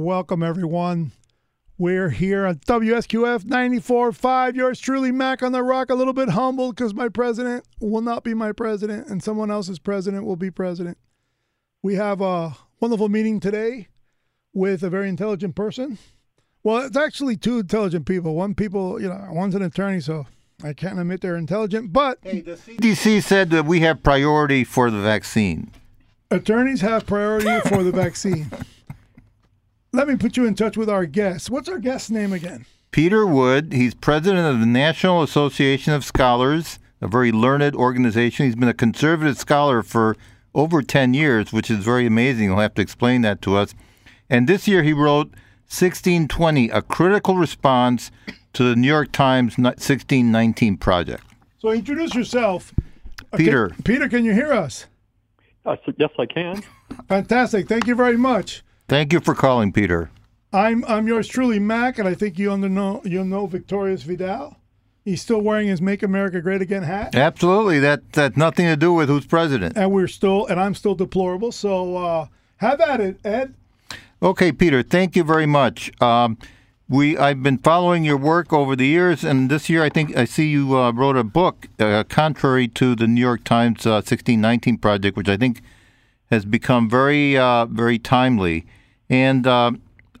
Welcome, everyone. We're here on WSQF 94.5. Yours truly, Mac on the Rock. A little bit humbled because my president will not be my president and someone else's president will be president. We have a wonderful meeting today with a very intelligent person. Well, it's actually two intelligent people. One people, you know, one's an attorney, so I can't admit they're intelligent, but Hey, the CDC said that we have priority for the vaccine. attorneys have priority for the vaccine. Let me put you in touch with our guest. What's our guest's name again? Peter Wood, he's president of the National Association of Scholars, a very learned organization. He's been a conservative scholar for over 10 years, which is very amazing. He'll have to explain that to us. And this year he wrote 1620, a critical response to the New York Times 1619 project. So introduce yourself. Uh, okay, Peter. Peter, can you hear us? Uh, I yes, I can. Fantastic. Thank you very much. Thank you for calling, Peter. I'm I'm yours truly, Mac, and I think you under know you know Victorious Vidal. He's still wearing his "Make America Great Again" hat, Absolutely. That that's nothing to do with who's president. and we're still and I'm still deplorable. So uh, have at it, Ed. Okay, Peter, thank you very much. Um, we I've been following your work over the years, and this year I think I see you uh, wrote a book uh, contrary to the New York Times uh, 1619 project, which I think has become very uh, very timely. And uh,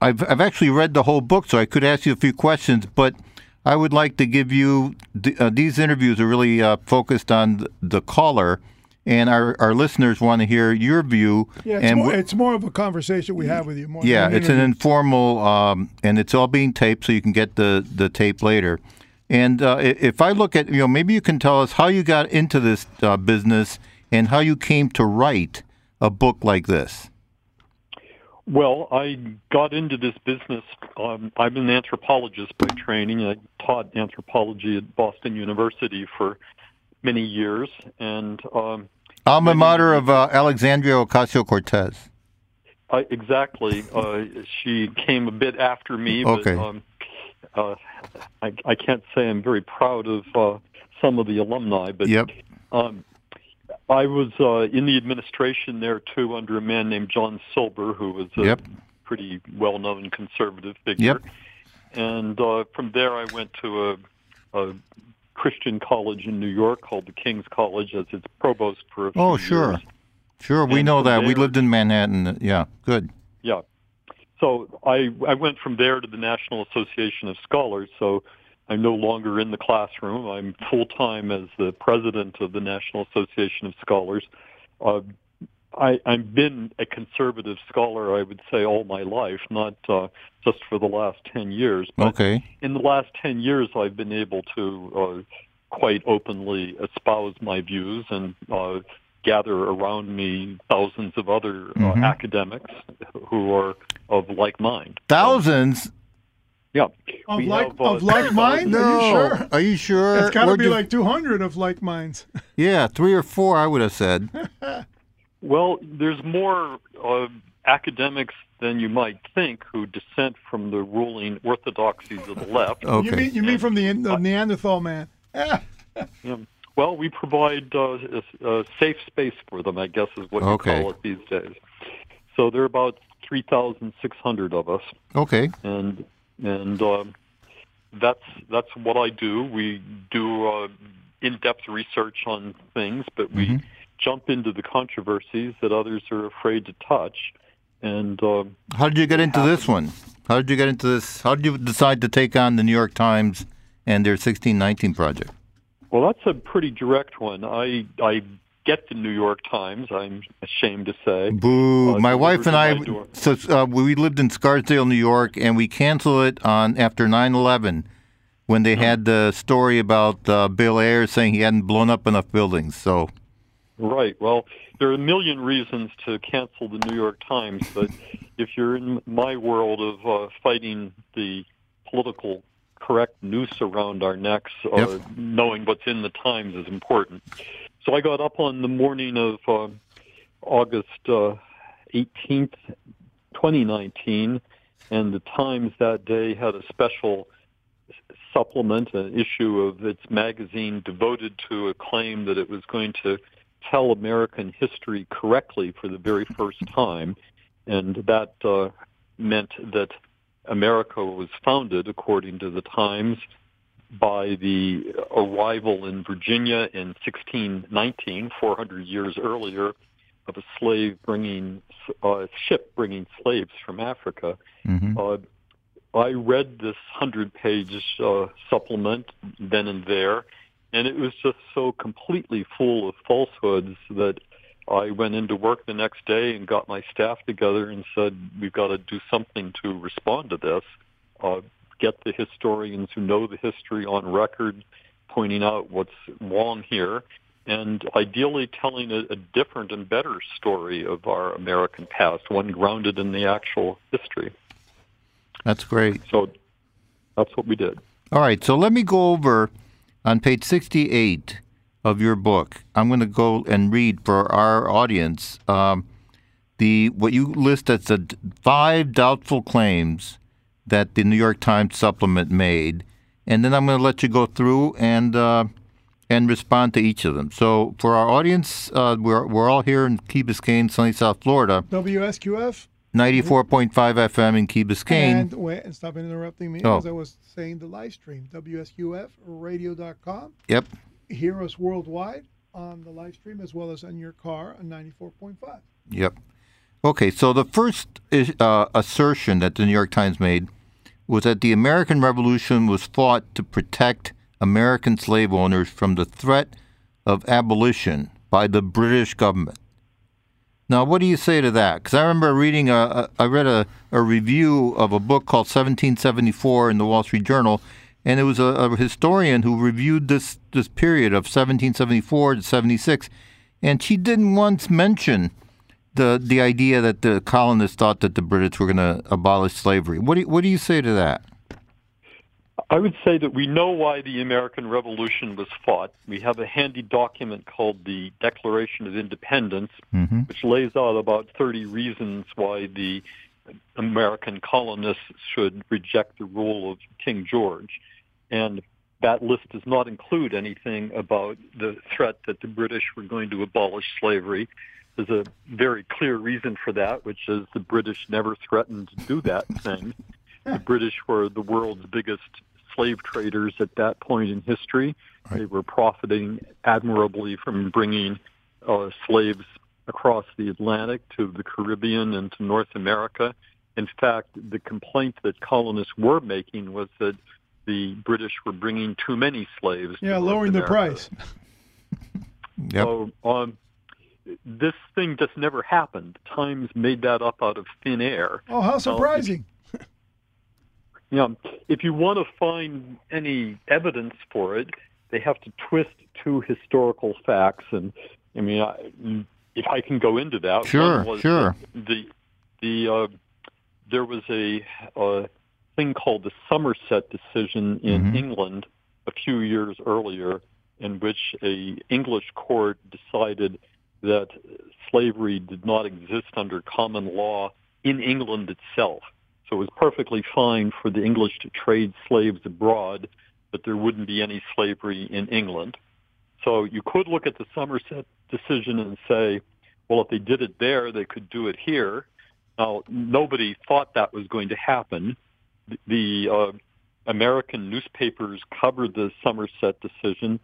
I've I've actually read the whole book, so I could ask you a few questions, but. I would like to give you uh, these interviews are really uh, focused on the caller, and our, our listeners want to hear your view. Yeah, it's, and more, it's more of a conversation we have with you. More yeah, it's an informal, um, and it's all being taped, so you can get the the tape later. And uh, if I look at, you know, maybe you can tell us how you got into this uh, business and how you came to write a book like this. Well, I got into this business. Um, I'm an anthropologist by training. I taught anthropology at Boston University for many years, and um, Alma mater of uh, Alexandria Ocasio Cortez. I, exactly, uh, she came a bit after me. But, Okay. um, uh, I, I can't say I'm very proud of uh, some of the alumni, but Yep. Um, I was uh, in the administration there too under a man named John Silber, who was a Yep. pretty well-known conservative figure. Yep. And uh, from there, I went to a, a Christian college in New York called the King's College as its provost for a few Oh, sure. years. Sure, we know that. We lived in Manhattan. Yeah, good. Yeah. So I I went from there to the National Association of Scholars. So I'm no longer in the classroom. I'm full time as the president of the National Association of Scholars. Uh, I, I've been a conservative scholar, I would say, all my life, not uh, just for the last 10 years. But Okay. in the last 10 years, I've been able to uh, quite openly espouse my views and uh, gather around me thousands of other uh, Mhm. academics who are of like mind. Thousands? Yeah. of We like have, uh, of like mind. Are you sure? Are you sure? It's got to Where'd be you- like 200 of like minds. Yeah, three or four, I would have said. Well, there's more uh, academics than you might think who dissent from the ruling orthodoxies of the left. Okay. You mean you mean from the, the Neanderthal man? Yeah. Yeah. Well, we provide uh, a, a safe space for them, I guess is what Okay. you call it these days. So there are about 3,600 of us, Okay. and and um, that's that's what I do. We do uh, in-depth research on things, but we Mhm. jump into the controversies that others are afraid to touch. And um, How did you get into this one? How did you get into this? How did you decide to take on the New York Times and their 1619 project? well, that's a pretty direct one. I I get the New York Times. I'm ashamed to say. Boo! Uh, my wife and I, so uh, we lived in Scarsdale, New York, and we canceled it on after 9/11 when they had the story about uh, Bill Ayers saying he hadn't blown up enough buildings. So Right. Well, there are a million reasons to cancel the New York Times, but if you're in my world of uh, fighting the political correct noose around our necks, uh, Yep. knowing what's in the Times is important. So I got up on the morning of uh, August uh, 18th, 2019, and the Times that day had a special supplement, an issue of its magazine devoted to a claim that it was going to tell American history correctly for the very first time, and that uh, meant that America was founded, according to the Times, by the arrival in Virginia in 1619, 400 years earlier, of a slave bringing uh, ship bringing slaves from Africa. Mm-hmm. Uh, I read this hundred-page uh, supplement then and there, and it was just so completely full of falsehoods that I went into work the next day and got my staff together and said, "We've got to do something to respond to this. Uh, get the historians who know the history on record, pointing out what's wrong here." and ideally telling a, a, different and better story of our American past, one grounded in the actual history. That's great. So that's what we did. All right, so let me go over on page 68 of your book. I'm going to go and read for our audience um, the what you list as the five doubtful claims that the New York Times supplement made, and then I'm going to let you go through and uh, and respond to each of them. So for our audience, uh, we're, we're all here in Key Biscayne, sunny South Florida. WSQF. 94.5 FM in Key Biscayne. And, wait, and stop interrupting me oh. as I was saying the live stream, WSQFradio.com. Yep. Hear us worldwide on the live stream as well as on your car on 94.5. Yep. Okay, so the first uh, assertion that the New York Times made was that the American Revolution was fought to protect American slave owners from the threat of abolition by the British government. Now, what do you say to that? Because I remember reading a, a I read a, a review of a book called 1774 in the Wall Street Journal, and it was a, a historian who reviewed this this period of 1774 to 76, and she didn't once mention the the idea that the colonists thought that the British were going to abolish slavery. What do you, what do you say to that? I would say that we know why the American Revolution was fought. We have a handy document called the Declaration of Independence, mm-hmm. which lays out about 30 reasons why the American colonists should reject the rule of King George. And that list does not include anything about the threat that the British were going to abolish slavery. There's a very clear reason for that, which is the British never threatened to do that thing. The British were the world's biggest slave traders at that point in history. Right. They were profiting admirably from bringing uh, slaves across the Atlantic to the Caribbean and to North America. In fact, the complaint that colonists were making was that the British were bringing too many slaves. Yeah, lowering the price. yep. So um, this thing just never happened. Times made that up out of thin air. Oh, how surprising! you know, if you want to find any evidence for it, they have to twist two historical facts. And I mean, I, if I can go into that, sure, sure. The the uh, there was a, a thing called the Somerset decision in mm-hmm. England a few years earlier, in which a English court decided that slavery did not exist under common law in England itself. So it was perfectly fine for the English to trade slaves abroad, but there wouldn't be any slavery in England. So you could look at the Somerset decision and say, well, if they did it there, they could do it here. Now, nobody thought that was going to happen. The uh, American newspapers covered the Somerset decision,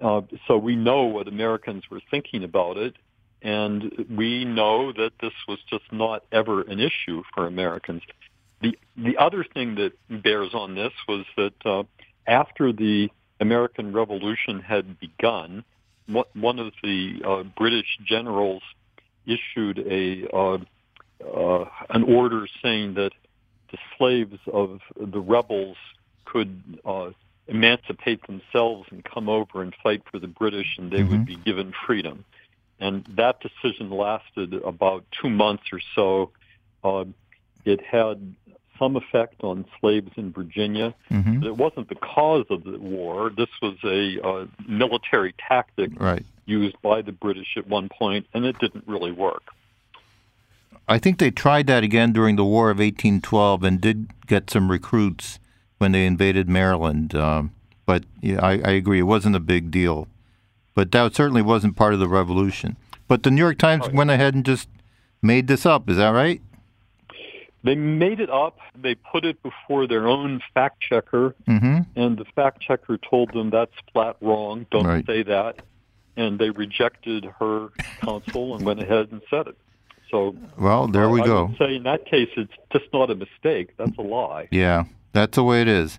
uh, so we know what Americans were thinking about it, and we know that this was just not ever an issue for Americans. The the other thing that bears on this was that uh, after the American Revolution had begun, one of the uh, British generals issued a uh, uh, an order saying that the slaves of the rebels could uh, emancipate themselves and come over and fight for the British, and they mm-hmm. would be given freedom. And that decision lasted about two months or so. Uh, it had some effect on slaves in Virginia. Mm-hmm. It wasn't the cause of the war. This was a uh, military tactic right. used by the British at one point, and it didn't really work. I think they tried that again during the War of 1812 and did get some recruits when they invaded Maryland. Um, but yeah, I, I agree, it wasn't a big deal. But that certainly wasn't part of the revolution. But the New York Times oh, yeah. went ahead and just made this up. Is that right? they made it up. They put it before their own fact checker, Mm-hmm. and the fact checker told them that's flat wrong. Don't Right. say that. And they rejected her counsel and went ahead and said it. So Well, there we I go. would say in that case, it's just not a mistake. That's a lie. Yeah, that's the way it is.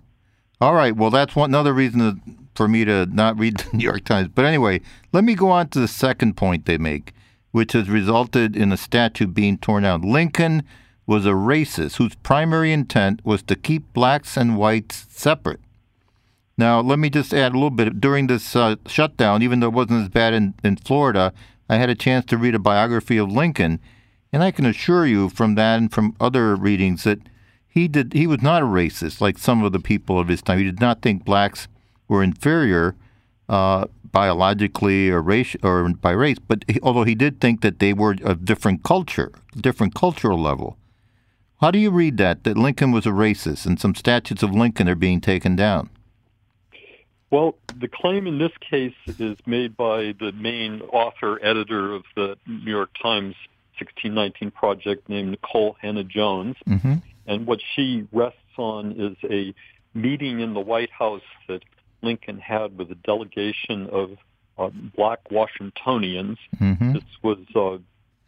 All right. Well, that's one another reason to, for me to not read the New York Times. But anyway, let me go on to the second point they make, which has resulted in a statue being torn down. Lincoln was a racist whose primary intent was to keep blacks and whites separate. Now, let me just add a little bit. During this uh, shutdown, even though it wasn't as bad in, in Florida, I had a chance to read a biography of Lincoln, and I can assure you from that and from other readings that he did he was not a racist like some of the people of his time. He did not think blacks were inferior uh, biologically or race or by race, but he, although he did think that they were of different culture, different cultural level. How do you read that? That Lincoln was a racist, and some statues of Lincoln are being taken down. Well, the claim in this case is made by the main author editor of the New York Times 1619 project named Nikole Hannah Jones. Mm-hmm. And what she rests on is a meeting in the White House that Lincoln had with a delegation of uh, black Washingtonians. Mm-hmm. This was uh,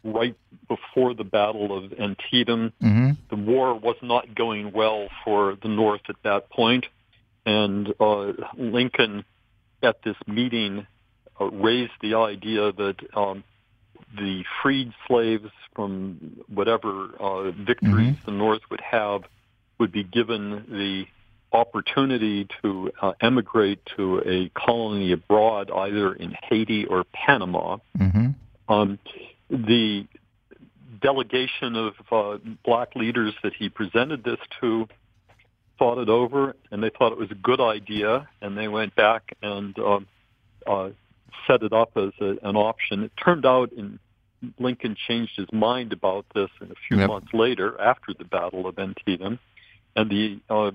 right before the Battle of Antietam. Mm-hmm. The war was not going well for the North at that point, and uh, Lincoln, at this meeting, uh, raised the idea that um, the freed slaves from whatever uh, victories the North would have would be given the opportunity to uh, emigrate to a colony abroad, either in Haiti or Panama. Mm-hmm. Um, the delegation of uh, black leaders that he presented this to thought it over, and they thought it was a good idea, and they went back and um, uh, set it up as a, an option. It turned out in Lincoln changed his mind about this a few Yep. months later, after the Battle of Antietam, and the uh,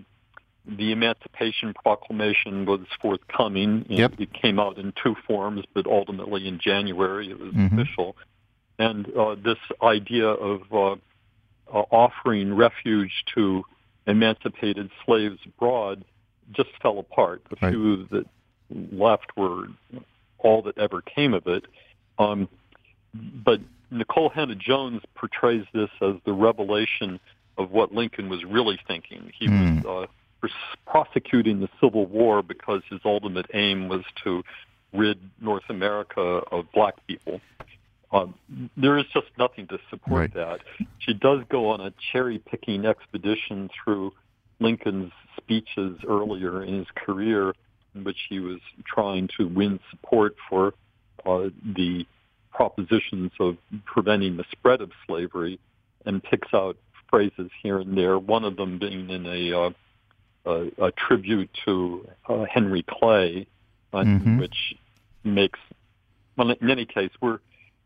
the Emancipation Proclamation was forthcoming. and Yep. It came out in two forms, but ultimately in January it was Mhm. official. And uh, this idea of uh, uh, offering refuge to emancipated slaves abroad just fell apart. The Right. few that left were all that ever came of it. Um, but Nikole Hannah Jones portrays this as the revelation of what Lincoln was really thinking. He Hmm. was uh, prosecuting the Civil War because his ultimate aim was to rid North America of black people. Um, there is just nothing to support Right. that. She does go on a cherry picking expedition through Lincoln's speeches earlier in his career, in which he was trying to win support for uh, the propositions of preventing the spread of slavery, and picks out phrases here and there. One of them being in a uh, a, a tribute to uh, Henry Clay, uh, Mhm. which makes. Well, in any case, we're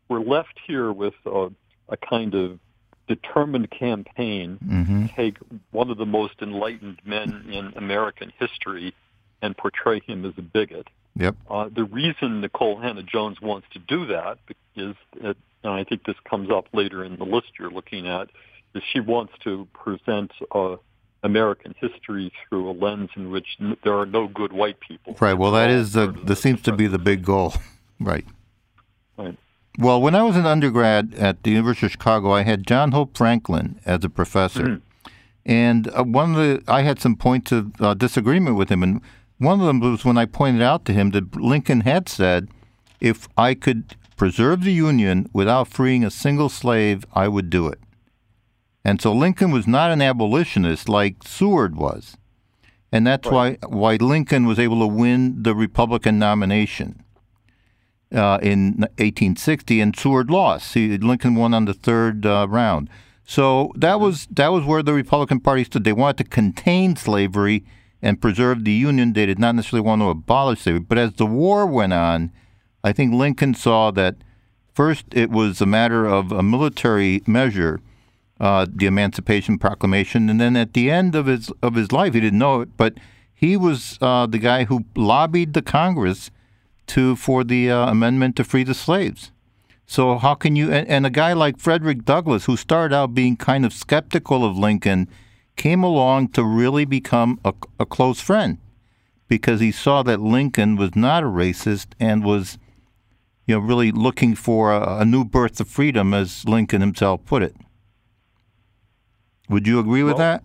we're left here with uh, a kind of determined campaign Mm-hmm. to take one of the most enlightened men in American history and portray him as a bigot. Yep. Uh, the reason Nikole Hannah Jones wants to do that is, that, and I think this comes up later in the list you're looking at, is she wants to present uh, American history through a lens in which n- there are no good white people. Right. Well, that is the. This seems to be the big goal. Right. Right. Well, when I was an undergrad at the University of Chicago, I had John Hope Franklin as a professor, Mhm. and uh, one of the I had some points of uh, disagreement with him, and one of them was when I pointed out to him that Lincoln had said, "If I could preserve the Union without freeing a single slave, I would do it." And so Lincoln was not an abolitionist like Seward was, and that's why why Lincoln was able to win the Republican nomination uh, in 1860, and Seward lost. He, Lincoln won on the third uh, round. So that was that was where the Republican Party stood. They wanted to contain slavery and preserve the Union. They did not necessarily want to abolish slavery. But as the war went on, I think Lincoln saw that first it was a matter of a military measure, uh, the Emancipation Proclamation, and then at the end of his of his life, he didn't know it, but he was uh, the guy who lobbied the Congress to for the uh, amendment to free the slaves. So how can you? And, and a guy like Frederick Douglass, who started out being kind of skeptical of Lincoln, came along to really become a, a close friend because he saw that Lincoln was not a racist and was, you know, really looking for a, a new birth of freedom, as Lincoln himself put it. Would you agree with Well, that?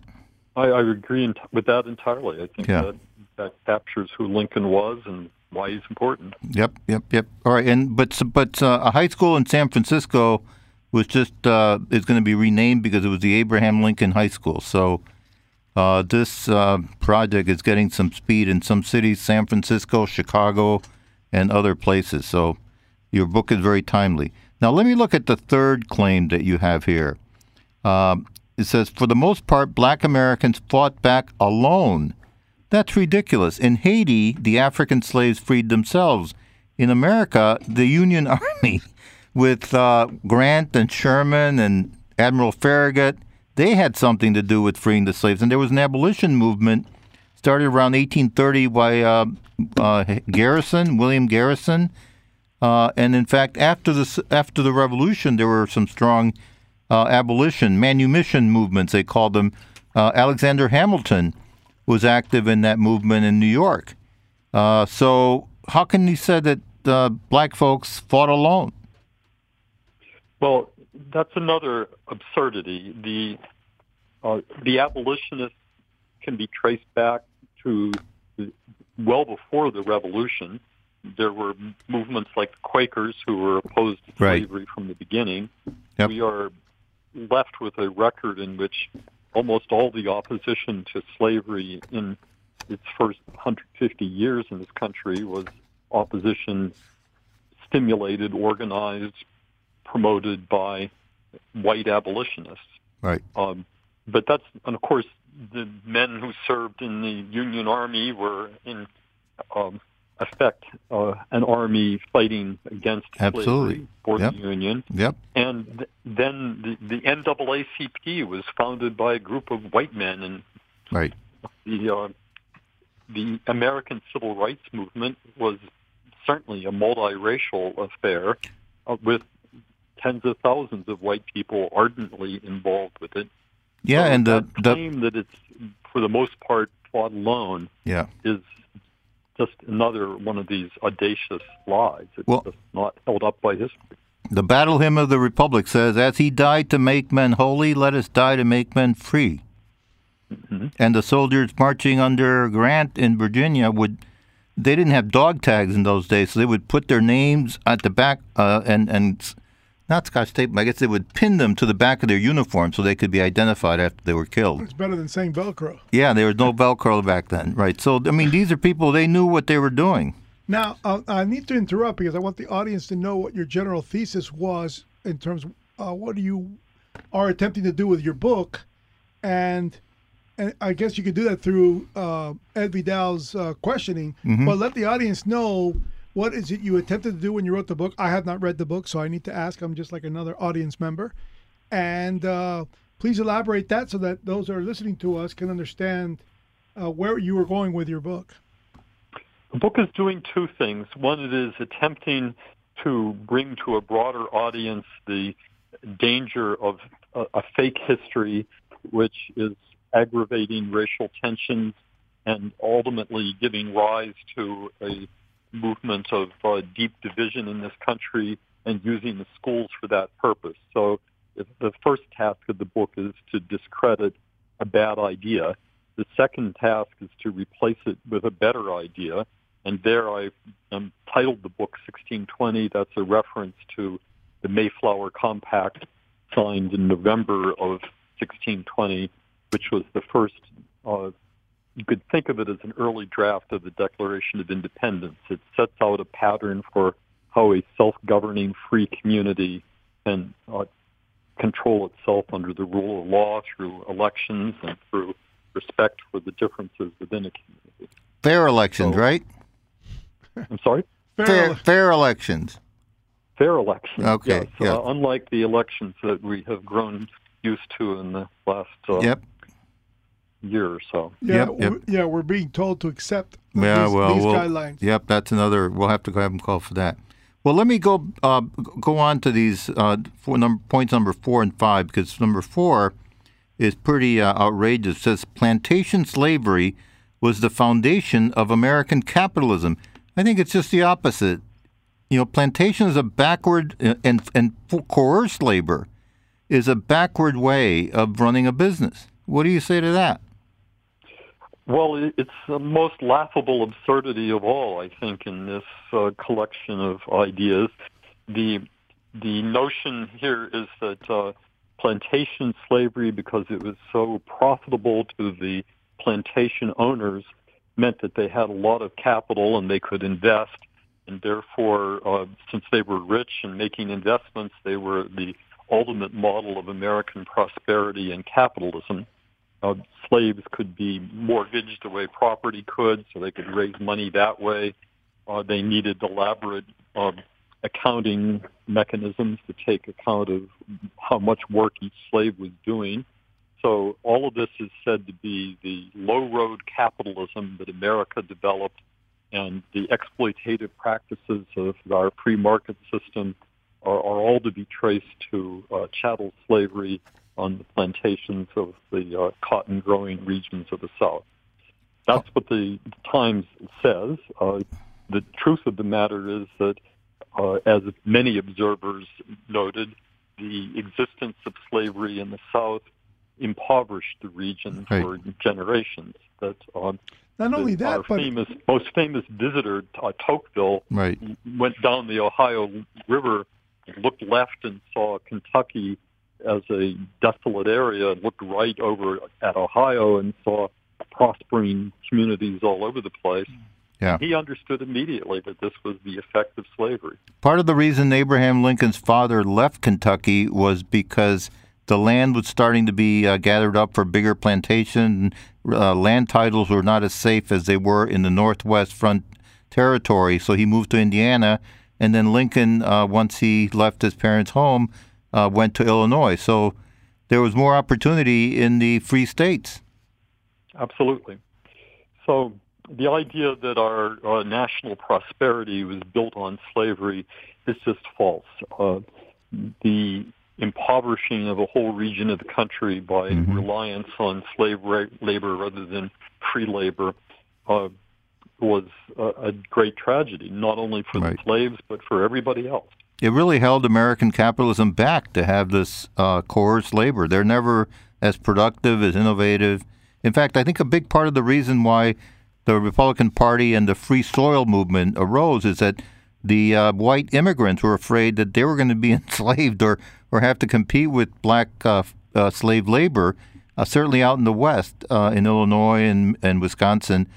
I, I agree ent- with that entirely. I think Yeah. that that captures who Lincoln was and why he's important. Yep, yep, yep. All right, and but but uh, a high school in San Francisco was just uh, is going to be renamed because it was the Abraham Lincoln High School. So uh, this uh, project is getting some speed in some cities, San Francisco, Chicago, and other places. So your book is very timely. Now let me look at the third claim that you have here. Um, it says, for the most part, black Americans fought back alone. That's ridiculous. In Haiti, the African slaves freed themselves. In America, the Union Army, with uh, Grant and Sherman and Admiral Farragut, they had something to do with freeing the slaves. And there was an abolition movement started around 1830 by uh, uh, Garrison, William Garrison. Uh, and in fact, after the after the revolution, there were some strong uh, abolition manumission movements. They called them. Uh, Alexander Hamilton was active in that movement in New York. So how can you say that black folks fought alone? Well, that's another absurdity. The uh, the abolitionists can be traced back to the, well before the revolution. There were movements like the Quakers who were opposed to Right. slavery from the beginning. Yep. We are left with a record in which almost all the opposition to slavery in its first 150 years in this country was opposition stimulated, organized, promoted by white abolitionists. Right. Um, but that's, and of course, the men who served in the Union Army were in um, effect uh, an army fighting against Absolutely. slavery for Yep. the Union. Yep. And th- then the, the NAACP was founded by a group of white men, and Right. the uh, the American Civil Rights Movement was certainly a multiracial affair uh, with tens of thousands of white people ardently involved with it. Yeah, So and the, the claim that it's for the most part fought alone yeah. is just another one of these audacious lies. It's Well- just not held up by history. The battle hymn of the Republic says, As he died to make men holy, let us die to make men free. Mhm. And the soldiers marching under Grant in Virginia would, they didn't have dog tags in those days, so they would put their names at the back uh, and, and not scotch tape, I guess they would pin them to the back of their uniform so they could be identified after they were killed. It's better than saying Velcro. Yeah, there was no Velcro back then, right? So, I mean, these are people, they knew what they were doing. Now, uh, I need to interrupt because I want the audience to know what your general thesis was in terms of uh, what you are attempting to do with your book, and and I guess you could do that through uh, Ed Vidal's uh, questioning. But let the audience know what is it you attempted to do when you wrote the book. I have not read the book, so I need to ask. I'm just like another audience member, and uh, please elaborate that so that those that are listening to us can understand uh, where you were going with your book. The book is doing two things. One, it is attempting to bring to a broader audience the danger of a, a fake history, which is aggravating racial tensions and ultimately giving rise to a movement of uh, deep division in this country and using the schools for that purpose. So the first task of the book is to discredit a bad idea. The second task is to replace it with a better idea. And there I um, titled the book 1620. That's a reference to the Mayflower Compact signed in November of 1620, which was the first, uh, you could think of it as an early draft of the Declaration of Independence. It sets out a pattern for how a self-governing free community can uh, control itself under the rule of law through elections and through respect for the differences within a community. Fair elections, So- right? I'm sorry? Fair, fair elections. Fair elections. Okay, Yes. yeah. Uh, unlike the elections that we have grown used to in the last uh, Yep. Year or so. Yeah, Yep, yep. w- yeah, we're being told to accept Yeah, these, well, these we'll- guidelines. Yep, that's another. We'll have to go have them call for that. Well, let me go uh, go on to these uh, four number, points number four and five because number four is pretty uh, outrageous. It says plantation slavery was the foundation of American capitalism. I think it's just the opposite. You know, plantation is a backward uh, and and coerced labor is a backward way of running a business. What do you say to that? Well, it's the most laughable absurdity of all, I think, in this uh, collection of ideas. The the notion here is that uh, plantation slavery, because it was so profitable to the plantation owners, meant that they had a lot of capital and they could invest, and therefore, uh, since they were rich and making investments, they were the ultimate model of American prosperity and capitalism. Uh, slaves could be mortgaged the way property could, so they could raise money that way. Uh, they needed elaborate uh, accounting mechanisms to take account of how much work each slave was doing. So all of this is said to be the low road capitalism that America developed and the exploitative practices of our free market system are, are all to be traced to uh, chattel slavery on the plantations of the uh, cotton growing regions of the South. That's what the Times says. Uh, the truth of the matter is that, uh, as many observers noted, the existence of slavery in the South impoverished the region right. for generations. That um, not only that, our but famous, most famous visitor, uh, Tocqueville, right. went down the Ohio River, looked left, and saw Kentucky as a desolate area, and looked right over at Ohio and saw prospering communities all over the place. Yeah. He understood immediately that this was the effect of slavery. Part of the reason Abraham Lincoln's father left Kentucky was because the land was starting to be uh, gathered up for bigger plantation. Uh, land titles were not as safe as they were in the Northwest Front territory, so he moved to Indiana. And then Lincoln, uh, once he left his parents' home, uh, went to Illinois. So there was more opportunity in the free states. Absolutely. So the idea that our, our national prosperity was built on slavery is just false. Uh, the impoverishing of a whole region of the country by mm-hmm. reliance on slave ra- labor rather than free labor uh, was a, a, great tragedy, not only for right. the slaves but for everybody else. It really held American capitalism back to have this uh, coerced labor. They're never as productive, as innovative. In fact, I think a big part of the reason why the Republican Party and the free soil movement arose is that the uh, white immigrants were afraid that they were going to be enslaved or, or have to compete with black uh, uh, slave labor, uh, certainly out in the West, uh, in Illinois and, and Wisconsin.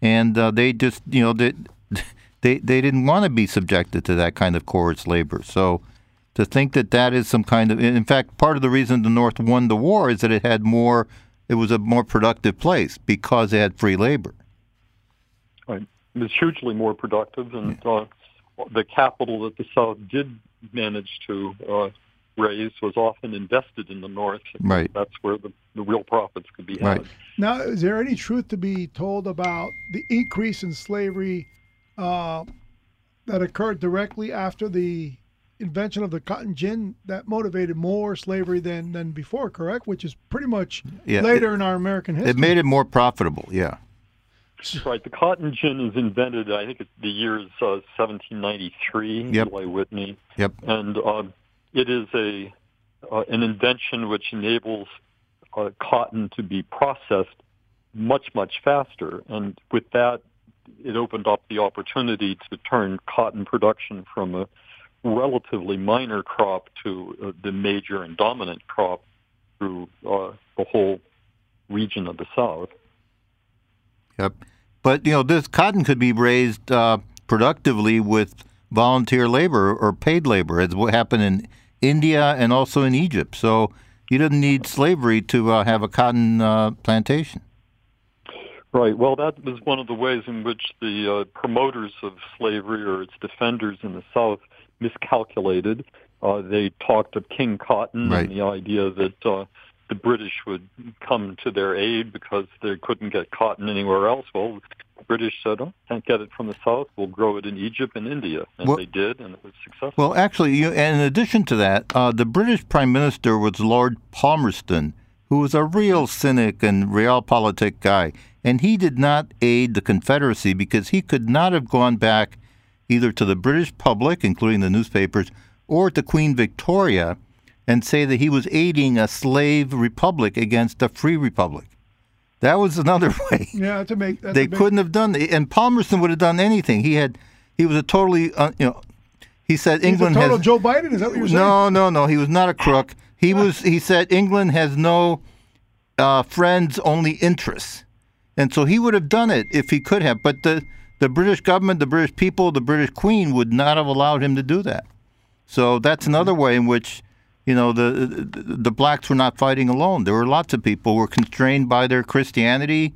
And uh, they just, you know, they, they, they didn't want to be subjected to that kind of coerced labor. So to think that that is some kind of, in fact, part of the reason the North won the war is that it had more, it was a more productive place because it had free labor. Right. It was hugely more productive, and yeah the capital that the South did manage to uh, raise was often invested in the North. Right. That's where the, the real profits could be had. Right. Now, is there any truth to be told about the increase in slavery uh, that occurred directly after the invention of the cotton gin that motivated more slavery than, than before, correct? Which is pretty much yeah, later it, in our American history. It made it more profitable, yeah. Right. The cotton gin is invented, I think the year is uh, 1793, yep. Eli Whitney. Yep. And uh, it is a uh, an invention which enables uh, cotton to be processed much, much faster. And with that, it opened up the opportunity to turn cotton production from a relatively minor crop to uh, the major and dominant crop through uh, the whole region of the South. Yep. But you know, this cotton could be raised uh, productively with volunteer labor or paid labor, as what happened in India and also in Egypt. So you didn't need slavery to uh, have a cotton uh, plantation. Right. Well, that was one of the ways in which the uh, promoters of slavery or its defenders in the South miscalculated. Uh, they talked of King Cotton right. and the idea that uh, the British would come to their aid because they couldn't get cotton anywhere else. Well, the British said, "Oh, can't get it from the south. We'll grow it in Egypt and India," and Well- they did, and it was successful. Well, actually, you, and in addition to that, uh, the British Prime Minister was Lord Palmerston, who was a real cynic and realpolitik guy, and he did not aid the Confederacy because he could not have gone back either to the British public, including the newspapers, or to Queen Victoria, and say that he was aiding a slave republic against a free republic. That was another way Yeah, to make they big- couldn't have done it. And Palmerston would have done anything. He had, he was a totally, uh, you know, he said He's England a total has Joe Biden. Is that what you're saying? no, no, no. He was not a crook. He was. He said England has no uh, friends, only interests, and so he would have done it if he could have. But the the British government, the British people, the British Queen would not have allowed him to do that. So that's another way in which. You know the, the blacks were not fighting alone. There were lots of people who were constrained by their Christianity.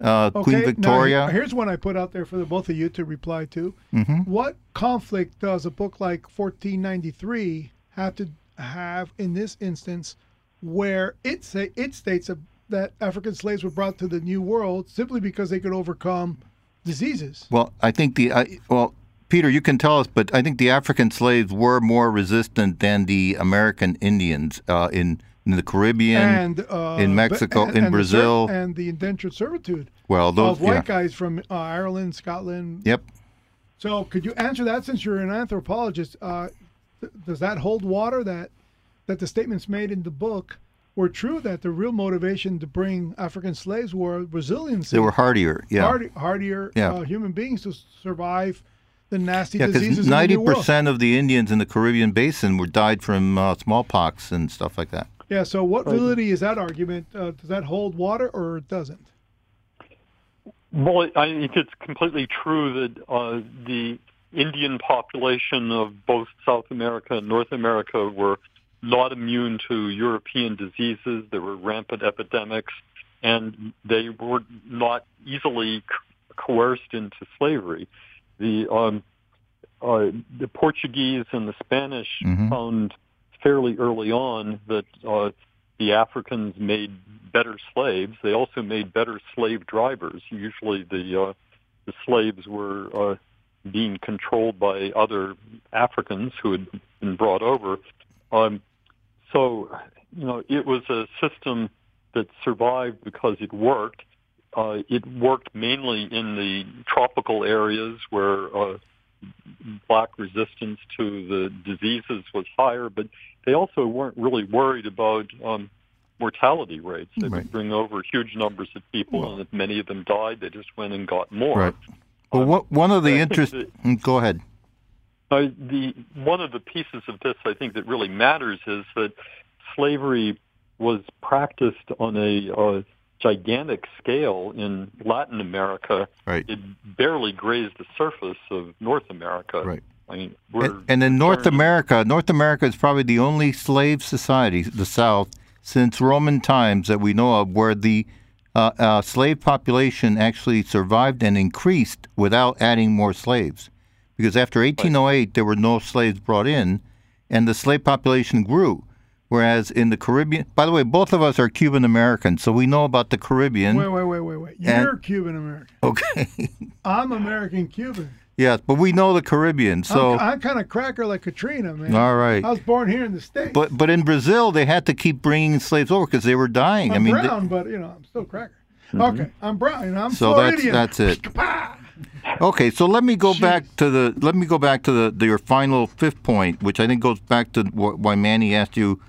Uh, Queen Victoria. here- here's one I put out there for the both of you to reply to. Mm-hmm. What conflict does a book like 1493 have to have in this instance, where it say it states that African slaves were brought to the New World simply because they could overcome diseases? Well, I think the I, well, Peter, you can tell us, but I think the African slaves were more resistant than the American Indians uh, in, in the Caribbean. and uh, in Mexico, and- in and the Brazil. and the indentured servitude well, those of white yeah. guys from uh, Ireland, Scotland. Yep. So, could you answer that since you're an anthropologist? Th- does that hold water that that the statements made in the book were true? That the real motivation to bring African slaves were resiliency, They were hardier. Yeah. hardy, hardier Yeah. uh, human beings to survive the nasty yeah, diseases. because Ninety percent of the Indians in the Caribbean basin were died from uh, smallpox and stuff like that. Yeah. So, what validity is that argument? Uh, does that hold water or it doesn't? Well, I think it's completely true that uh, the Indian population of both South America and North America were not immune to European diseases. There were rampant epidemics, and they were not easily coerced into slavery. The um, uh, the Portuguese and the Spanish Mhm. found fairly early on that uh, the Africans made better slaves. They also made better slave drivers. Usually, the uh, the slaves were uh, being controlled by other Africans who had been brought over. Um, so, you know, it was a system that survived because it worked. Uh, it worked mainly in the tropical areas where uh, black resistance to the diseases was higher, but they also weren't really worried about um, mortality rates. They Right. would bring over huge numbers of people, and if many of them died, they just went and got more. Right. Well, what, one of the interest. Mm, Go ahead. Uh, the one of the pieces of this I think that really matters is that slavery was practiced on a uh, gigantic scale in Latin America. Right. It barely grazed the surface of North America. Right. I mean, And, and in North America, North America is probably the only slave society, the South, since Roman times that we know of, where the uh, uh, slave population actually survived and increased without adding more slaves. Because after 1808, there were no slaves brought in, and the slave population grew. Whereas in the Caribbean, by the way, both of us are Cuban Americans, so we know about the Caribbean. Wait, wait, wait, wait, wait. You're Cuban American. Okay. I'm American Cuban. Yes, but we know the Caribbean, so. I'm, I'm kind of cracker like Katrina, man. all right. I was born here in the states. But but in Brazil, they had to keep bringing slaves over because they were dying. I'm I mean, they- brown, but you know, I'm still cracker. Okay, I'm brown. and I'm so that's Floridian. that's it. Okay, so let me go back to the let me go back to the, the your final fifth point, which I think goes back to wh- why Manny asked you,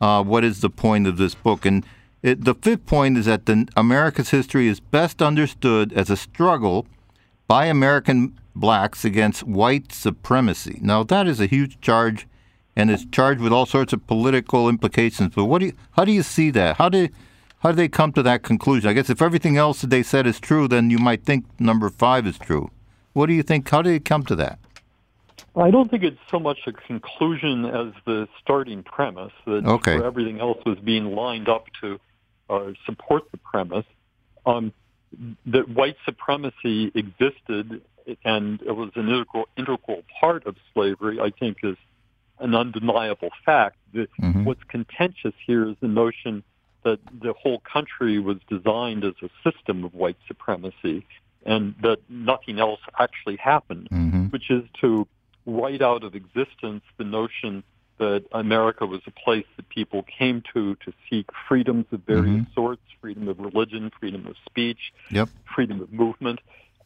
uh, what is the point of this book? And it, the fifth point is that the America's history is best understood as a struggle by American blacks against white supremacy. Now that is a huge charge, and it's charged with all sorts of political implications. But what do you, how do you see that? How do how do they come to that conclusion? I guess if everything else that they said is true, then you might think number five is true. What do you think? How do they come to that? I don't think it's so much a conclusion as the starting premise that Okay. everything else was being lined up to uh, support the premise. Um, that white supremacy existed and it was an integral, integral part of slavery, I think, is an undeniable fact. The, Mhm. What's contentious here is the notion that the whole country was designed as a system of white supremacy. and that nothing else actually happened, Mm-hmm. which is to write out of existence the notion that America was a place that people came to to seek freedoms of various Mhm. sorts, freedom of religion, freedom of speech, Yep. freedom of movement.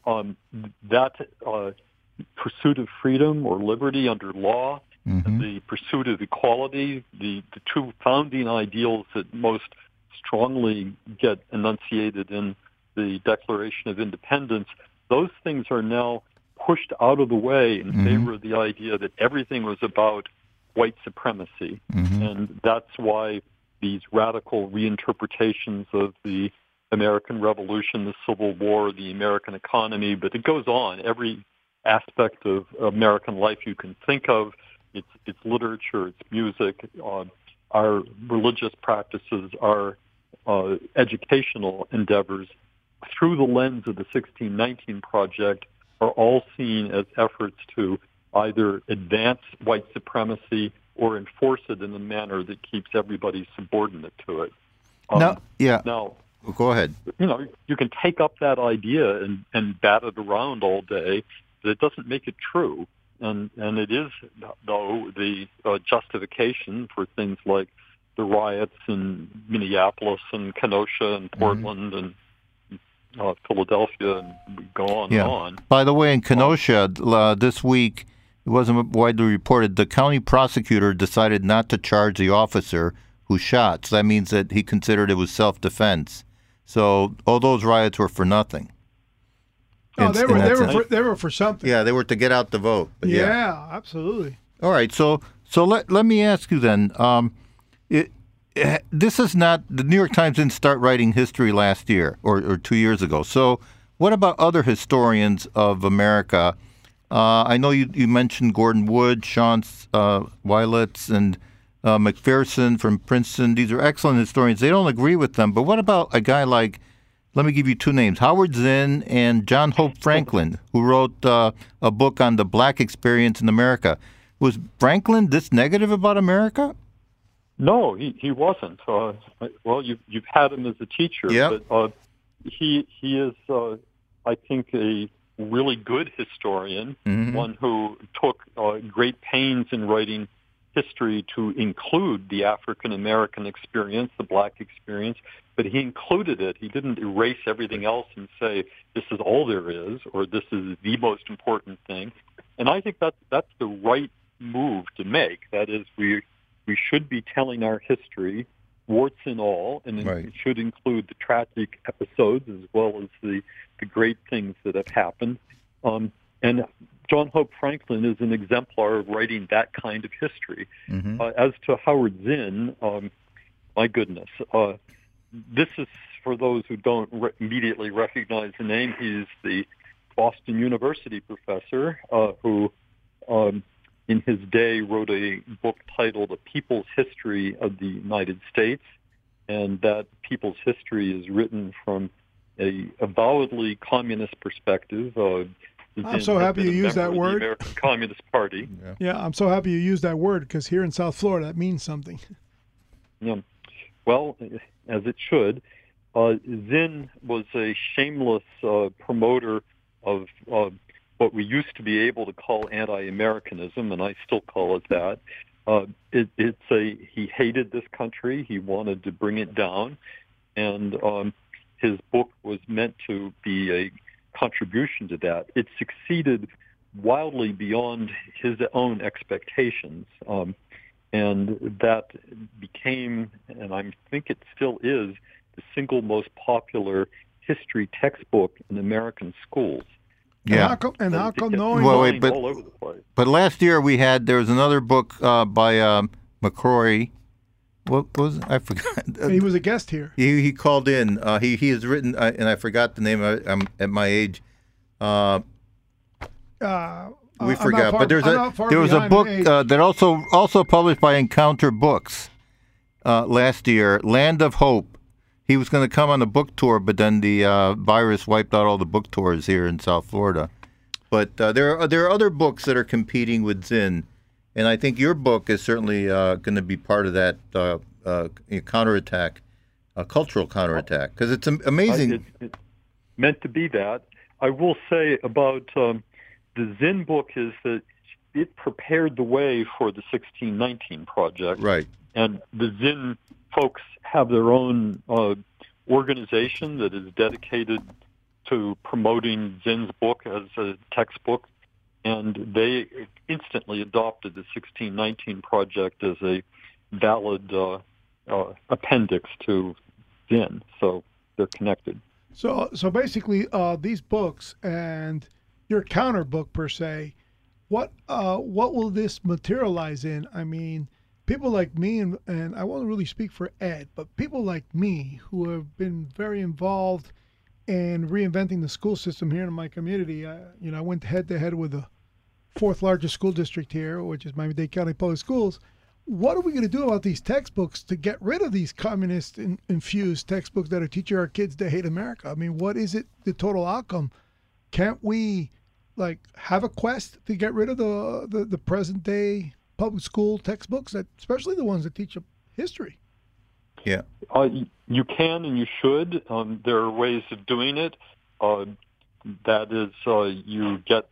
Um, that uh, pursuit of freedom or liberty under law, Mm-hmm. the pursuit of equality, the, the two founding ideals that most strongly get enunciated in the Declaration of Independence, those things are now pushed out of the way in Mhm. favor of the idea that everything was about white supremacy. Mm-hmm. And that's why these radical reinterpretations of the American Revolution, the Civil War, the American economy, but it goes on. Every aspect of American life you can think of, its its literature, its music, uh, our religious practices, our uh, educational endeavors, through the lens of the 1619 Project, are all seen as efforts to either advance white supremacy or enforce it in a manner that keeps everybody subordinate to it. Um, now, yeah, now, go ahead. you know, you can take up that idea and, and bat it around all day, but it doesn't make it true. And, and it is, though, the uh, justification for things like the riots in Minneapolis and Kenosha and Portland and uh, Philadelphia and go on Yeah. and on. By the way, in Kenosha uh, this week, it wasn't widely reported. The county prosecutor decided not to charge the officer who shot. So that means that he considered it was self-defense. So all those riots were for nothing. Oh, In- they were they were for, they were for something. Yeah, they were to get out the vote. Yeah. yeah, absolutely. All right. So so let let me ask you then. Um, it, it, this is not the New York Times didn't start writing history last year or, or two years ago. So what about other historians of America? Uh, I know you, you mentioned Gordon Wood, Sean uh, Wilentz, and uh, McPherson from Princeton. These are excellent historians. They don't agree with them. But what about a guy like, let me give you two names, Howard Zinn and John Hope Franklin, who wrote uh, a book on the black experience in America. Was Franklin this negative about America? No, he he wasn't. Uh, well, you've you've had him as a teacher, Yep. but uh, he he is, uh, I think, a really good historian, Mhm. one who took uh, great pains in writing history to include the African American experience, the black experience, but he included it. He didn't erase everything else and say this is all there is or this is the most important thing. And I think that that's the right move to make. That is, we we should be telling our history, warts and all, and Right. it should include the tragic episodes as well as the, the great things that have happened. Um, and John Hope Franklin is an exemplar of writing that kind of history. Mm-hmm. Uh, as to Howard Zinn, um, my goodness, uh, this is for those who don't re- immediately recognize the name. He's the Boston University professor uh, who, um, in his day, wrote a book titled "A People's History of the United States," and that people's history is written from a avowedly communist perspective. Uh, I'm so happy you a used that word. The American Communist Party. Yeah, I'm so happy you used that word because here in South Florida, that means something. Yeah. Well, as it should. Uh, Zinn was a shameless uh, promoter of uh, what we used to be able to call anti-Americanism, and I still call it that. Uh, it, it's a he hated this country. He wanted to bring it down, and um, his book was meant to be a contribution to that. It succeeded wildly beyond his own expectations. Um, and that became, and I think it still is, the single most popular history textbook in American schools. And Yeah. how come, and how come gets knowing Well, wait, but- all over the place. But last year we had there was another book uh, by um, McCrory. What was it? I forgot? he was a guest here. He he called in. Uh, he he has written, uh, and I forgot the name. I, I'm at my age. Uh, Uh, we I'm forgot, far- but there's I'm a there was a book uh, that also also published by Encounter Books uh, last year, Land of Hope. He was going to come on a book tour, but then the uh, virus wiped out all the book tours here in South Florida. But uh, there are there are other books that are competing with Zinn, and I think your book is certainly uh, going to be part of that uh, uh, counterattack, a cultural counterattack, because it's amazing. Uh, It's, it's meant to be that. I will say about um, the Zinn book is that it prepared the way for the 1619 project. Right. And the Zinn folks have their own uh, organization that is dedicated to promoting Zinn's book as a textbook, and they instantly adopted the 1619 project as a valid uh, uh, appendix to Zinn. So they're connected. So, so basically, uh, these books and your counter book per se, what uh, what will this materialize in? I mean, people like me, and, and I won't really speak for Ed, but people like me who have been very involved in reinventing the school system here in my community. I, you know, I went head to head with the fourth largest school district here, which is Miami-Dade County Public Schools. What are we going to do about these textbooks to get rid of these communist in, infused textbooks that are teaching our kids to hate America? I mean, what is it, the total outcome? Can't we, like, have a quest to get rid of the, the, the present day public school textbooks, that, especially the ones that teach history? Yeah. Uh, you can and you should. Um, there are ways of doing it. Uh, that is, uh, you get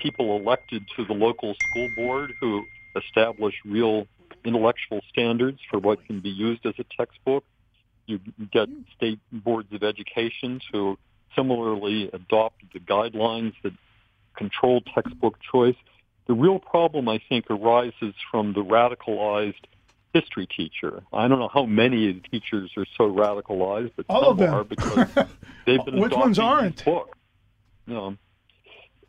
people elected to the local school board who establish real intellectual standards for what can be used as a textbook. You get state boards of education to similarly adopt the guidelines that control textbook choice. The real problem, I think, arises from the radicalized history teacher. I don't know how many of the teachers are so radicalized, but All some of them. are because they've been Which ones aren't? these Books. You know,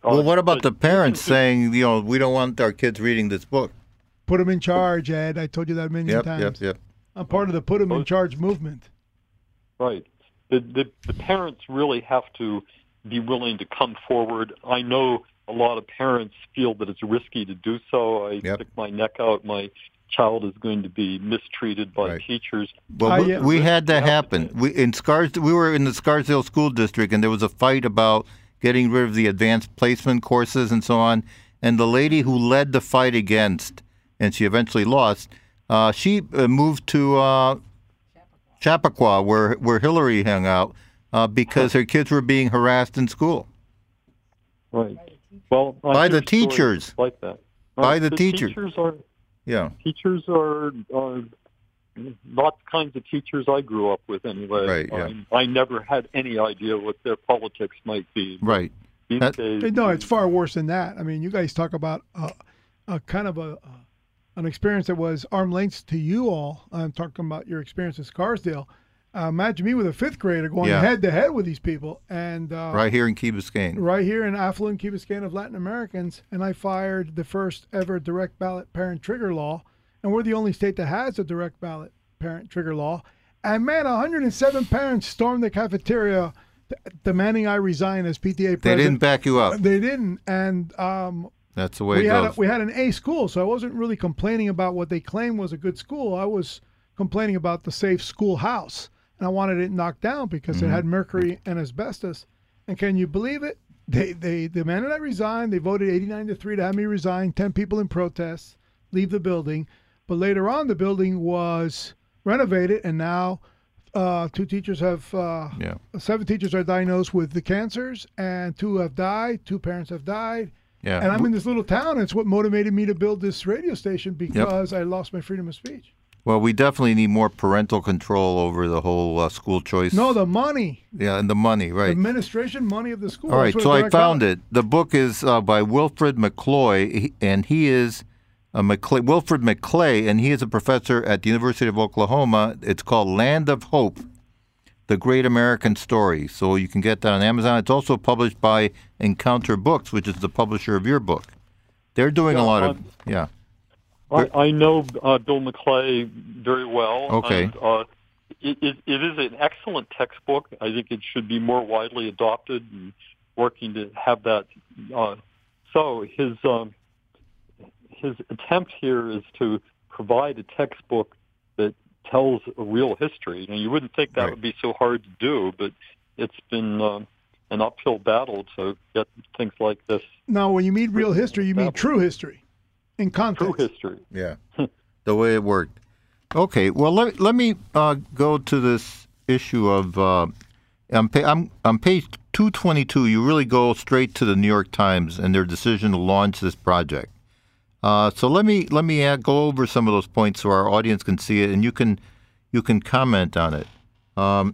Well, uh, what about the parents saying, you know, we don't want our kids reading this book? Put them in charge, Ed. I told you that many Yep, times. yep, yep. I'm part of the put them in charge movement. Right. The, the the parents really have to be willing to come forward. I know a lot of parents feel that it's risky to do so. I Yep. stick my neck out. My child is going to be mistreated by Right. teachers. Well, Uh, we, yeah. we had that happen. We in Scars, we were in the Scarsdale School District, and there was a fight about getting rid of the advanced placement courses and so on. And the lady who led the fight against, and she eventually lost, uh, she uh, moved to uh, Chappaqua, where where Hillary hung out, uh, because her kids were being harassed in school. Right. Well, I By the teachers. like that. By Uh, the teachers. Teachers are Yeah, teachers are uh, not the kinds of teachers I grew up with anyway. Right, yeah. I, I never had any idea what their politics might be. right. That- days, No, it's far worse than that. I mean, you guys talk about uh, a kind of a uh, an experience that was arm lengths to you all. I'm talking about your experience at Scarsdale. Uh, imagine me with a fifth grader going Yeah. head to head with these people, and uh, Right here in Key Biscayne. right here in affluent Key Biscayne of Latin Americans, and I fired the first ever direct ballot parent trigger law, and we're the only state that has a direct ballot parent trigger law. And man, 107 parents stormed the cafeteria d- demanding I resign as PTA president. They didn't back you up. They didn't, and um, That's the way we it had a, we had an A school, so I wasn't really complaining about what they claimed was a good school. I was complaining about the safe schoolhouse, and I wanted it knocked down because Mm-hmm. it had mercury and asbestos. And can you believe it? They they demanded I resign. They voted 89 to three to have me resign. Ten people in protest, leave the building. But later on, the building was renovated, and now uh, two teachers have uh, yeah. seven teachers are diagnosed with the cancers, and two have died. Two parents have died. Yeah. And I'm in this little town. It's what motivated me to build this radio station because I lost my freedom of speech. Well, we definitely need more parental control over the whole uh, school choice. No, the money, Yeah, and the money, right. administration money of the school. All right, so I found ballot- it. The book is uh, by Wilfred McCloy, and he is a McClay, Wilfred McClay, and he is a professor at the University of Oklahoma. It's called Land of Hope, The Great American Story. So you can get that on Amazon. It's also published by Encounter Books, which is the publisher of your book. They're doing a Yeah, lot of, yeah. I, I know uh, Bill McClay very well. Okay. And, uh, it, it, it is an excellent textbook. I think it should be more widely adopted and working to have that. Uh, so his um, his attempt here is to provide a textbook that tells a real history. And you wouldn't think that Right. would be so hard to do, but it's been um, an uphill battle to get things like this Now, when you mean real history, you mean Established. true history, in true context. history. Yeah, the way it worked. Okay, well let let me uh, go to this issue of uh, on, pa- I'm, on page 222, you really go straight to the New York Times and their decision to launch this project. Uh, so let me let me add, go over some of those points so our audience can see it, and you can you can comment on it. Um,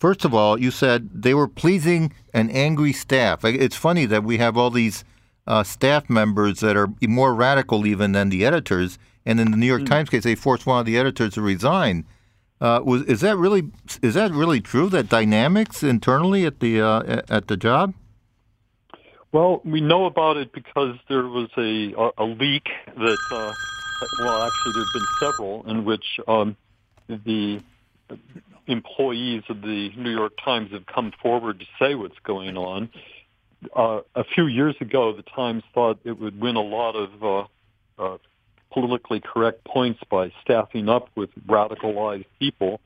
first of all, you said they were pleasing an angry staff. It's funny that we have all these uh, staff members that are more radical even than the editors, and in the New York mm. Times case, they forced one of the editors to resign. Uh, was is that really is that really true? That dynamics internally at the uh, at the job? Well, we know about it because there was a a, a leak that uh, well, actually, there have been several in which um, the employees of the New York Times have come forward to say what's going on. Uh, a few years ago, the Times thought it would win a lot of uh, uh, politically correct points by staffing up with radicalized people,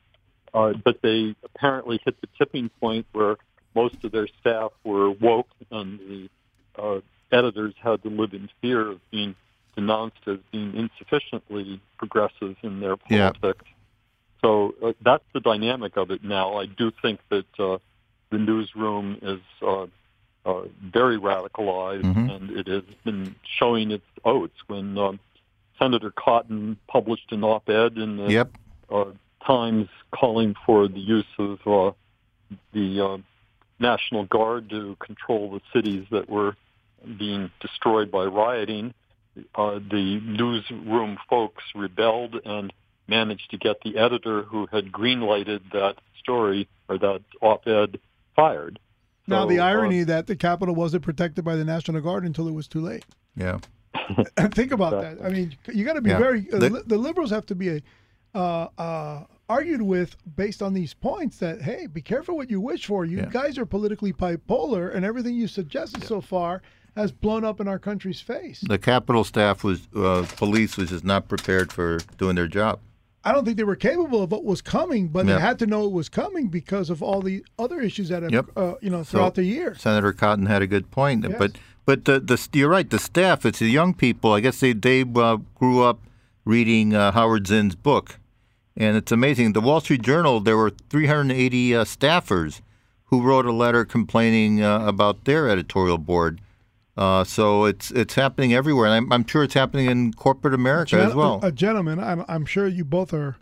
uh, but they apparently hit the tipping point where most of their staff were woke and the uh, editors had to live in fear of being denounced as being insufficiently progressive in their politics. Yeah. So uh, that's the dynamic of it now. I do think that uh, the newsroom is uh, uh, very radicalized, mm-hmm. and it has been showing its oats when um, Senator Cotton published an op-ed in the yep. uh, Times calling for the use of uh, the uh, National Guard to control the cities that were being destroyed by rioting. Uh, the newsroom folks rebelled and managed to get the editor who had greenlighted that story or that op-ed fired. Now so, the irony uh, that the Capitol wasn't protected by the National Guard until it was too late. Yeah. Think about exactly. that. I mean, you got to be yeah. very. Uh, the, the, liberals have to be a, uh, uh, argued with based on these points that hey, be careful what you wish for. You yeah. guys are politically bipolar, and everything you suggested yeah. so far has blown up in our country's face. The Capitol staff was uh, police was just not prepared for doing their job. I don't think they were capable of what was coming, but yep. they had to know it was coming because of all the other issues that have, yep. uh, you know, throughout so, the year. Senator Cotton had a good point, yes. but but the, the you're right. The staff, it's the young people. I guess they they uh, grew up reading uh, Howard Zinn's book, and it's amazing. The Wall Street Journal, there were 380 uh, staffers who wrote a letter complaining uh, about their editorial board uh, so it's it's happening everywhere, and I'm, I'm, sure it's happening in corporate America Gen- as well. A, a gentleman, I'm, I'm sure you both are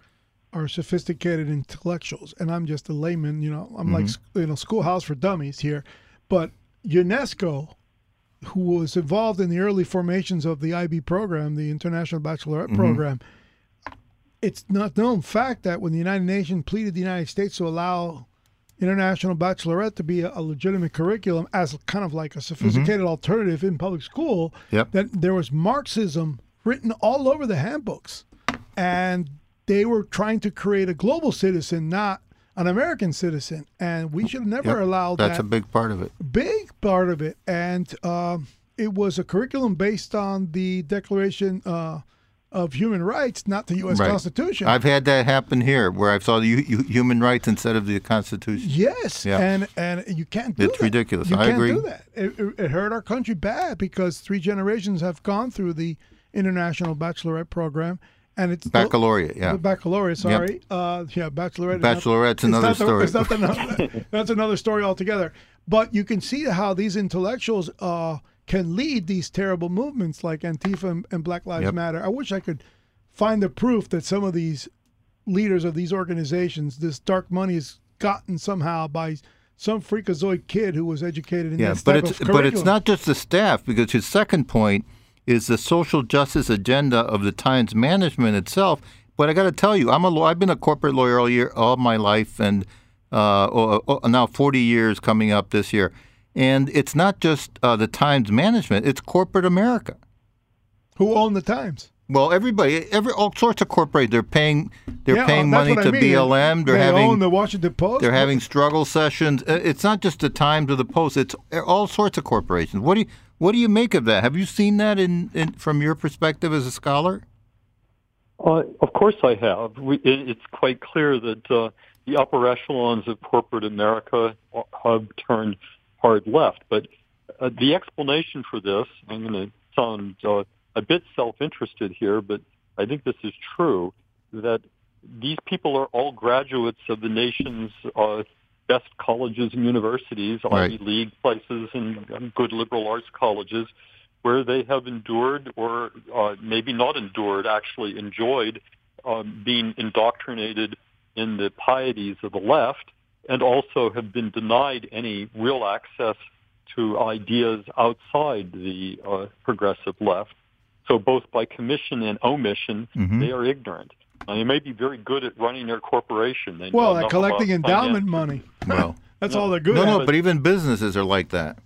are sophisticated intellectuals, and I'm just a layman. You know, I'm mm-hmm. like you know schoolhouse for dummies here. But UNESCO, who was involved in the early formations of the IB program, the International Baccalaureate mm-hmm. Program, it's not known fact that when the United Nations pleaded the United States to allow international baccalaureate to be a, a, legitimate curriculum as kind of like a sophisticated mm-hmm. alternative in public school. Yep. That there was Marxism written all over the handbooks, and they were trying to create a global citizen, not an American citizen, and we should have never yep. allow that. That's a big part of it. Big part of it, and uh, it was a curriculum based on the Declaration. Uh, of human rights, not the U.S. Right. Constitution. I've had that happen here, where I saw the human rights instead of the Constitution. Yes, yeah. and and you can't do it's that. ridiculous. You I can't agree. do that. It, it, hurt our country bad because three generations have gone through the international baccalaureate program. And it's baccalaureate, yeah. Baccalaureate, sorry. Yep. Uh, yeah, baccalaureate. Bachelorette's not, another story. The, the, that's another story altogether. But you can see how these intellectuals uh, can lead these terrible movements like Antifa and, and Black Lives yep. Matter. I wish I could find the proof that some of these leaders of these organizations, this dark money is gotten somehow by some freakazoid kid who was educated in yeah, but it's but it's not just the staff because his second point is the social justice agenda of the Times management itself. But I got to tell you, I'm a I've been a corporate lawyer all year, all my life, and uh, now 40 years coming up this year. And it's not just uh, the Times management; it's corporate America. Who own the Times? Well, everybody, every all sorts of corporations, they're paying, they're yeah, paying money to I mean. BLM. They're they having own the Washington Post. They're having struggle sessions. Uh, it's not just the Times or the Post. It's all sorts of corporations. What do you, what do you make of that? Have you seen that in, in from your perspective as a scholar? Uh, of course, I have. We, it, it's quite clear that uh, the upper echelons of corporate America have turned hard left. But uh, the explanation for this, I'm going to sound uh, a bit self-interested here, but I think this is true, that these people are all graduates of the nation's uh, best colleges and universities, Right. Ivy League places, and good liberal arts colleges, where they have endured, or uh, maybe not endured, actually enjoyed um, being indoctrinated in the pieties of the left, and also have been denied any real access to ideas outside the uh, progressive left. So both by commission and omission, Mhm. they are ignorant. And they may be very good at running their corporation. They Well, enough at collecting endowment finance. money. Well, That's all they're good no, at. no, no, but even businesses are like that.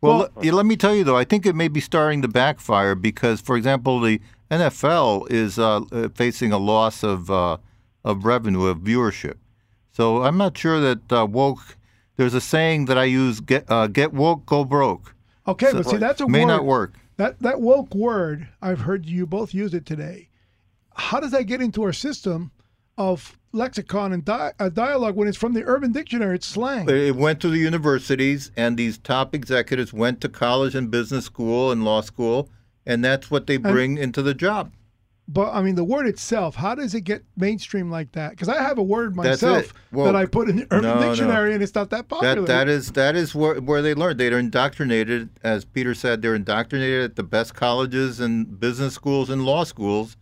Well, Well- let, let me tell you though, I think it may be starting to backfire because, for example, the NFL is uh, uh, facing a loss of uh, of revenue of viewership. So I'm not sure that uh, woke. There's a saying that I use: "Get uh, get woke, go broke." okay, but see, that's a may word. not work. That that woke word, I've heard you both use it today. How does that get into our system of lexicon and di- uh, dialogue when it's from the Urban Dictionary? It's slang. It went to the universities, and these top executives went to college and business school and law school, and that's what they bring into the job. But I mean, the word itself, how does it get mainstream like that? Because I have a word myself. Well, that I put in the Urban no, no. Dictionary, and it's not that popular. That that is that is where where they learn. They're indoctrinated, as Peter said. They're indoctrinated at the best colleges and business schools and law schools,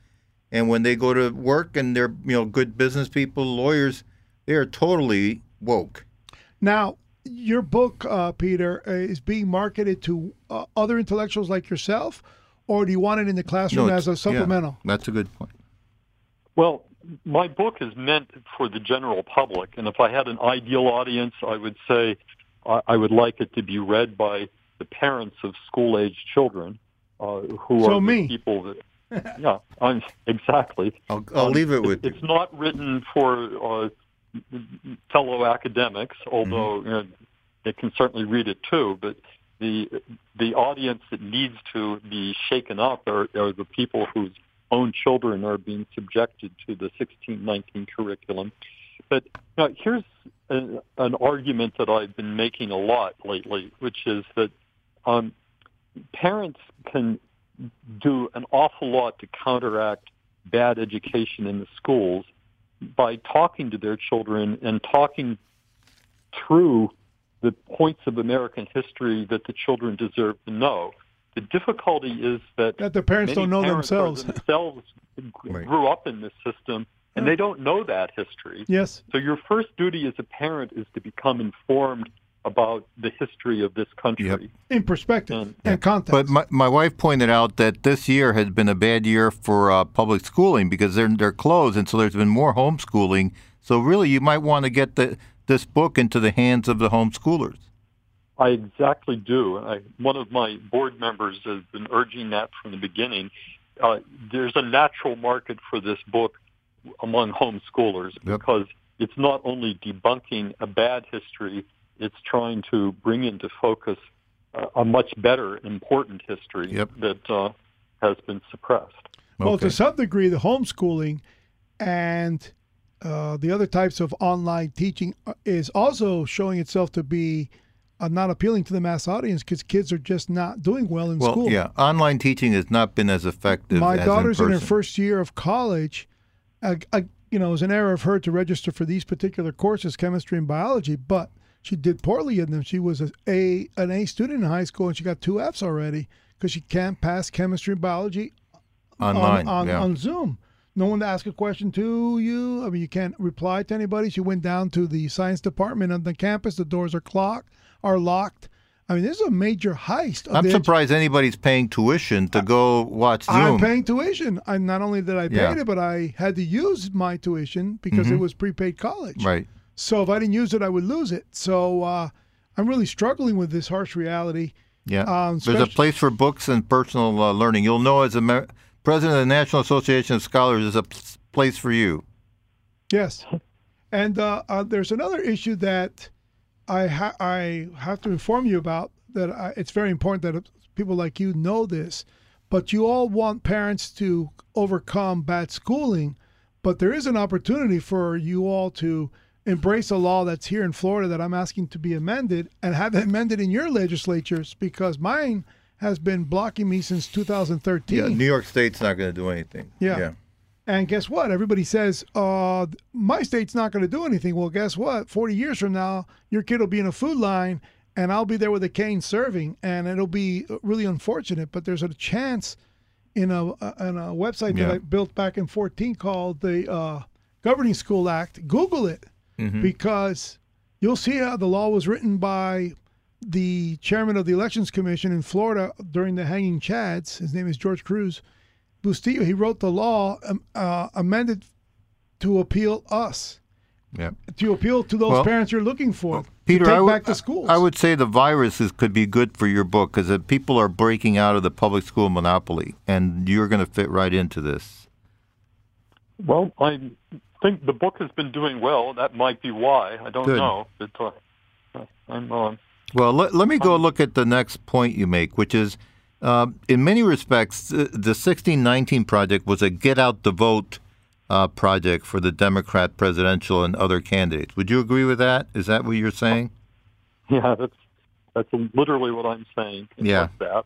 and when they go to work and they're you know good business people, lawyers, they are totally woke. Now, your book, uh, Peter, uh, is being marketed to uh, other intellectuals like yourself, or do you want it in the classroom it's- as a yeah, supplemental? that's a good point. Well, my book is meant for the general public, and if I had an ideal audience, I would say I, I would like it to be read by the parents of school-age children, uh, who So are me. the people that. yeah, I'm, exactly. I'll I'll Um, leave it with you. It's not written for uh, fellow academics, although Mm-hmm. you know, they can certainly read it too. But the the audience that needs to be shaken up are, are the people whose own children are being subjected to the 1619 curriculum. But now here's a, an argument that I've been making a lot lately, which is that um, parents can do an awful lot to counteract bad education in the schools by talking to their children and talking through the points of American history that the children deserve to know. The difficulty is that That the parents many don't know parents themselves. themselves Right. grew up in this system and they don't know that history. yes. So your first duty as a parent is to become informed about the history of this country. Yep. In perspective And- and context. But my, my wife pointed out that this year has been a bad year for uh, public schooling because they're they're closed, and so there's been more homeschooling. So really, you might want to get the this book into the hands of the homeschoolers. I exactly do. I, one of my board members has been urging that from the beginning. Uh, there's a natural market for this book among homeschoolers Yep. because it's not only debunking a bad history, it's trying to bring into focus uh, a much better, important history Yep. that uh, has been suppressed. Well, Okay. to some degree, the homeschooling and uh, the other types of online teaching uh, is also showing itself to be uh, not appealing to the mass audience because kids are just not doing well in Well, school. yeah, online teaching has not been as effective. My as daughter's in, in, her first year of college. I, I, you know, it was an error of her to register for these particular courses, chemistry and biology, but she did poorly in them. She was a, a an A student in high school, and she got two Fs already because she can't pass chemistry and biology online. on, on, yeah. on Zoom. No one to ask a question to you. I mean, you can't reply to anybody. She went down to the science department on the campus. The doors are clocked, are locked. I mean, this is a major heist. Of I'm surprised anybody's paying tuition to go watch Zoom. I'm paying tuition. I not only did I pay Yeah. it, but I had to use my tuition because it was prepaid college. right. So if I didn't use it, I would lose it. So uh, I'm really struggling with this harsh reality. Yeah. Um, There's a place for books and personal uh, learning. You'll know as a me- president of the National Association of Scholars, is a place for you. Yes, and uh, uh, there's another issue that I ha- I have to inform you about. That I, it's very important that people like you know this. But you all want parents to overcome bad schooling, but there is an opportunity for you all to embrace a law that's here in Florida that I'm asking to be amended and have it amended in your legislatures because mine has been blocking me since 2013. Yeah, New York State's not going to do anything. Yeah. yeah. And guess what? Everybody says, uh, my state's not going to do anything. Well, guess what? 40 years from now, your kid will be in a food line and I'll be there with a cane serving. And it'll be really unfortunate, but there's a chance in a, in a website Yeah. that I built back in 14 called the uh, Governing School Act. Google it because you'll see how the law was written by the chairman of the Elections Commission in Florida during the hanging Chads. His name is George Cruz. Bustillo, he wrote the law um, uh, amended to appeal us, Yeah. to appeal to those Well, parents you're looking for. Peter, to take I would, back the schools. I would say the viruses could be good for your book because people are breaking out of the public school monopoly, and you're going to fit right into this. Well, I think the book has been doing well. That might be why. I don't Good. know. But, uh, I'm, uh, Well, let, let me go look at the next point you make, which is uh, in many respects, the, the 1619 project was a get out the vote uh, project for the Democrat presidential and other candidates. Would you agree with that? Is that what you're saying? yeah, that's that's literally what I'm saying. Yeah. that.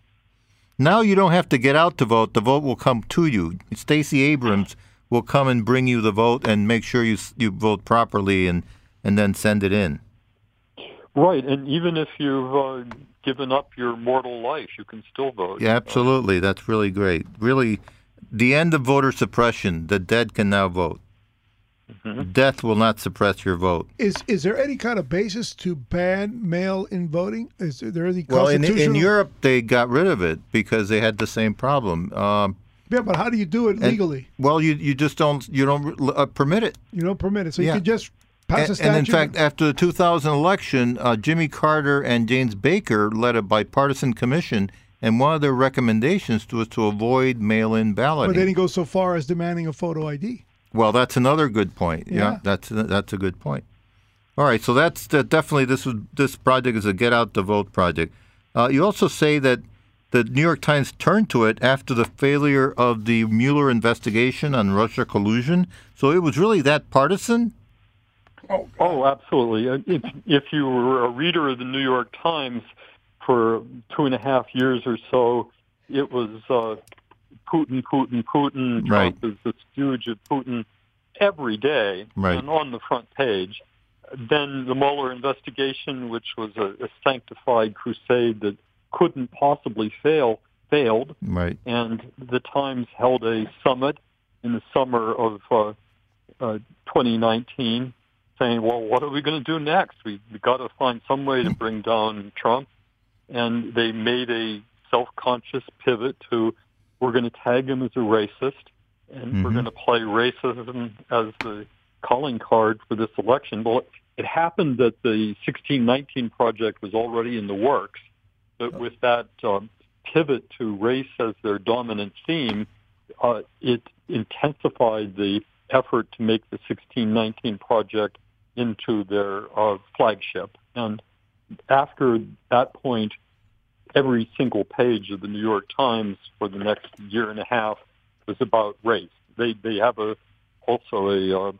Now you don't have to get out to vote. The vote will come to you. Stacey Abrams will come and bring you the vote and make sure you you vote properly and and then send it in. Right, and even if you've uh, given up your mortal life, you can still vote. Yeah, absolutely. That's really great. Really, the end of voter suppression. The dead can now vote. Death will not suppress your vote. is is there any kind of basis to ban mail-in voting? Is there any Well, in, in Europe, they got rid of it because they had the same problem. Um, yeah, but how do you do it legally? well, you you just don't you don't uh, permit it. You don't permit it, so Yeah. you could just pass a And, and in fact, after the 2000 election, uh, Jimmy Carter and James Baker led a bipartisan commission, and one of their recommendations was to avoid mail-in balloting. but they didn't go so far as demanding a photo ID. Well, that's another good point. Yeah, Yeah. that's that's a good point. All right, so that's that definitely this was this project is a get out the vote project. Uh, you also say that the New York Times turned to it after the failure of the Mueller investigation on Russia collusion. So it was really that partisan. Oh, absolutely. Uh, If if you were a reader of the New York Times for two and a half years or so, it was uh, Putin, Putin, Putin. Right. Trump is the stooge of Putin every day Right. and on the front page. Then the Mueller investigation, which was a, a sanctified crusade that couldn't possibly fail, failed Right. and the Times held a summit in the summer of uh, uh, 2019, saying, "Well, what are we going to do next? We we got to find some way to bring down Trump." And they made a self-conscious pivot to, "We're going to tag him as a racist, and we're Mhm. going to play racism as the calling card for this election." Well, it happened that the 1619 project was already in the works, but with that um, pivot to race as their dominant theme, uh, it intensified the effort to make the 1619 project into their uh, flagship. And after that point, every single page of the New York Times for the next year and a half was about race. They they have a also a uh,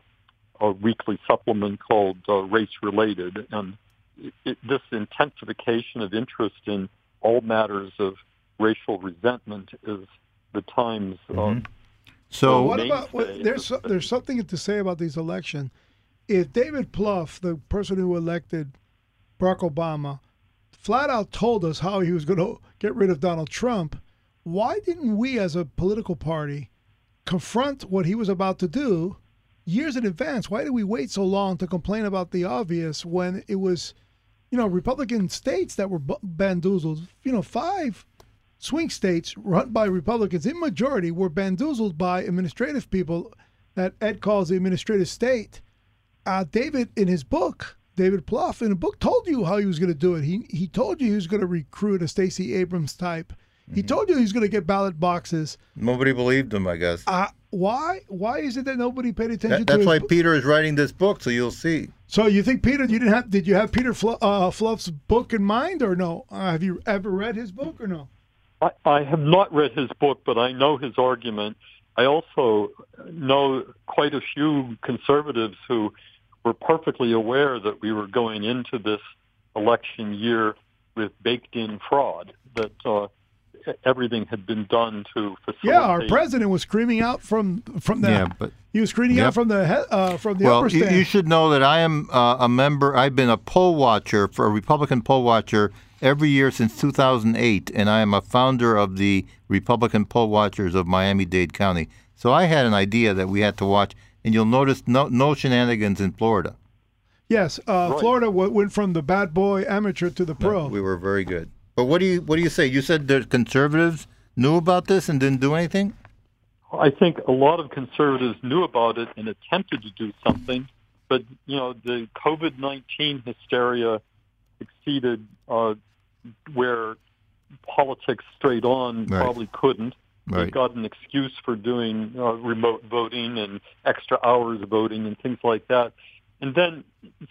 a weekly supplement called uh, Race Related, and it, it, this intensification of interest in all matters of racial resentment is the Times. Uh, So Well, what about what, there's there's something to say about these elections. If David Plouffe, the person who elected Barack Obama, flat out told us how he was going to get rid of Donald Trump, why didn't we as a political party confront what he was about to do years in advance? Why did we wait so long to complain about the obvious when it was, you know, Republican states that were bu- bamboozled? You know, five swing states run by Republicans in majority were bamboozled by administrative people that Ed calls the administrative state. Uh, David, in his book, David Plouffe, in a book, told you how he was going to do it. He he told you he was going to recruit a Stacey Abrams type. He told you he was going to get ballot boxes. nobody believed him, I guess. Uh, why? Why is it that nobody paid attention That, to that's why book? Peter is writing this book, so you'll see. So you think Peter? You didn't have? Did you have Peter Fl- uh, Fluff's book in mind, or no? Uh, have you ever read his book, or no? I, I have not read his book, but I know his argument. I also know quite a few conservatives who were perfectly aware that we were going into this election year with baked-in fraud. That uh, everything had been done to facilitate. Yeah, our president was screaming out from from the. Yeah, but he was screaming Yep. out from the he- uh, from the well, upper you, stand. you should know that I am uh, a member. I've been a poll watcher for a Republican poll watcher every year since 2008, and I am a founder of the Republican poll watchers of Miami-Dade County. So I had an idea that we had to watch, and you'll notice no, no shenanigans in Florida. yes, uh, Right. Florida w- went from the bad boy amateur to the pro. We were very good. But what do you what do you say? You said the conservatives knew about this and didn't do anything. I think a lot of conservatives knew about it and attempted to do something, but you know the COVID nineteen hysteria exceeded uh, where politics straight on Right. probably couldn't. They Right. got an excuse for doing uh, remote voting and extra hours of voting and things like that. And then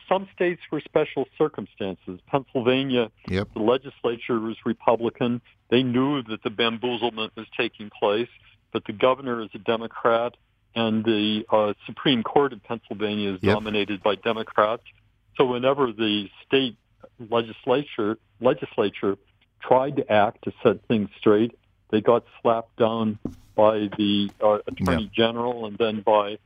some states were special circumstances. Pennsylvania, Yep. the legislature was Republican. They knew that the bamboozlement was taking place, but the governor is a Democrat, and the uh, Supreme Court of Pennsylvania is Yep. dominated by Democrats. So whenever the state legislature legislature tried to act to set things straight, they got slapped down by the uh, attorney general and then by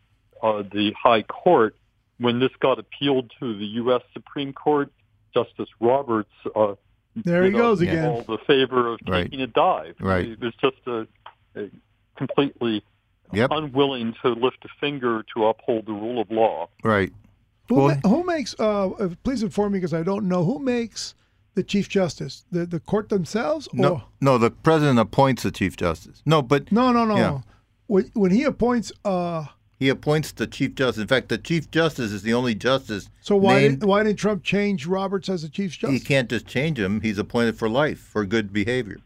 uh, the high court. When this got appealed to the U.S. Supreme Court, Justice Roberts uh, there he know, goes again. all the favor of Right. taking a dive. Right. It was just a, a completely Yep. unwilling to lift a finger to uphold the rule of law. Right. Who, Well- ma- who makes? Uh, uh, please inform me because I don't know who makes the chief justice. The the court themselves? Or? No, no. The president appoints the chief justice. No, but no, no, no. Yeah. When, when he appoints, uh, he appoints the chief justice. In fact, the chief justice is the only justice. so why named- did, why did Trump change Roberts as the chief justice? He can't just change him. He's appointed for life for good behavior.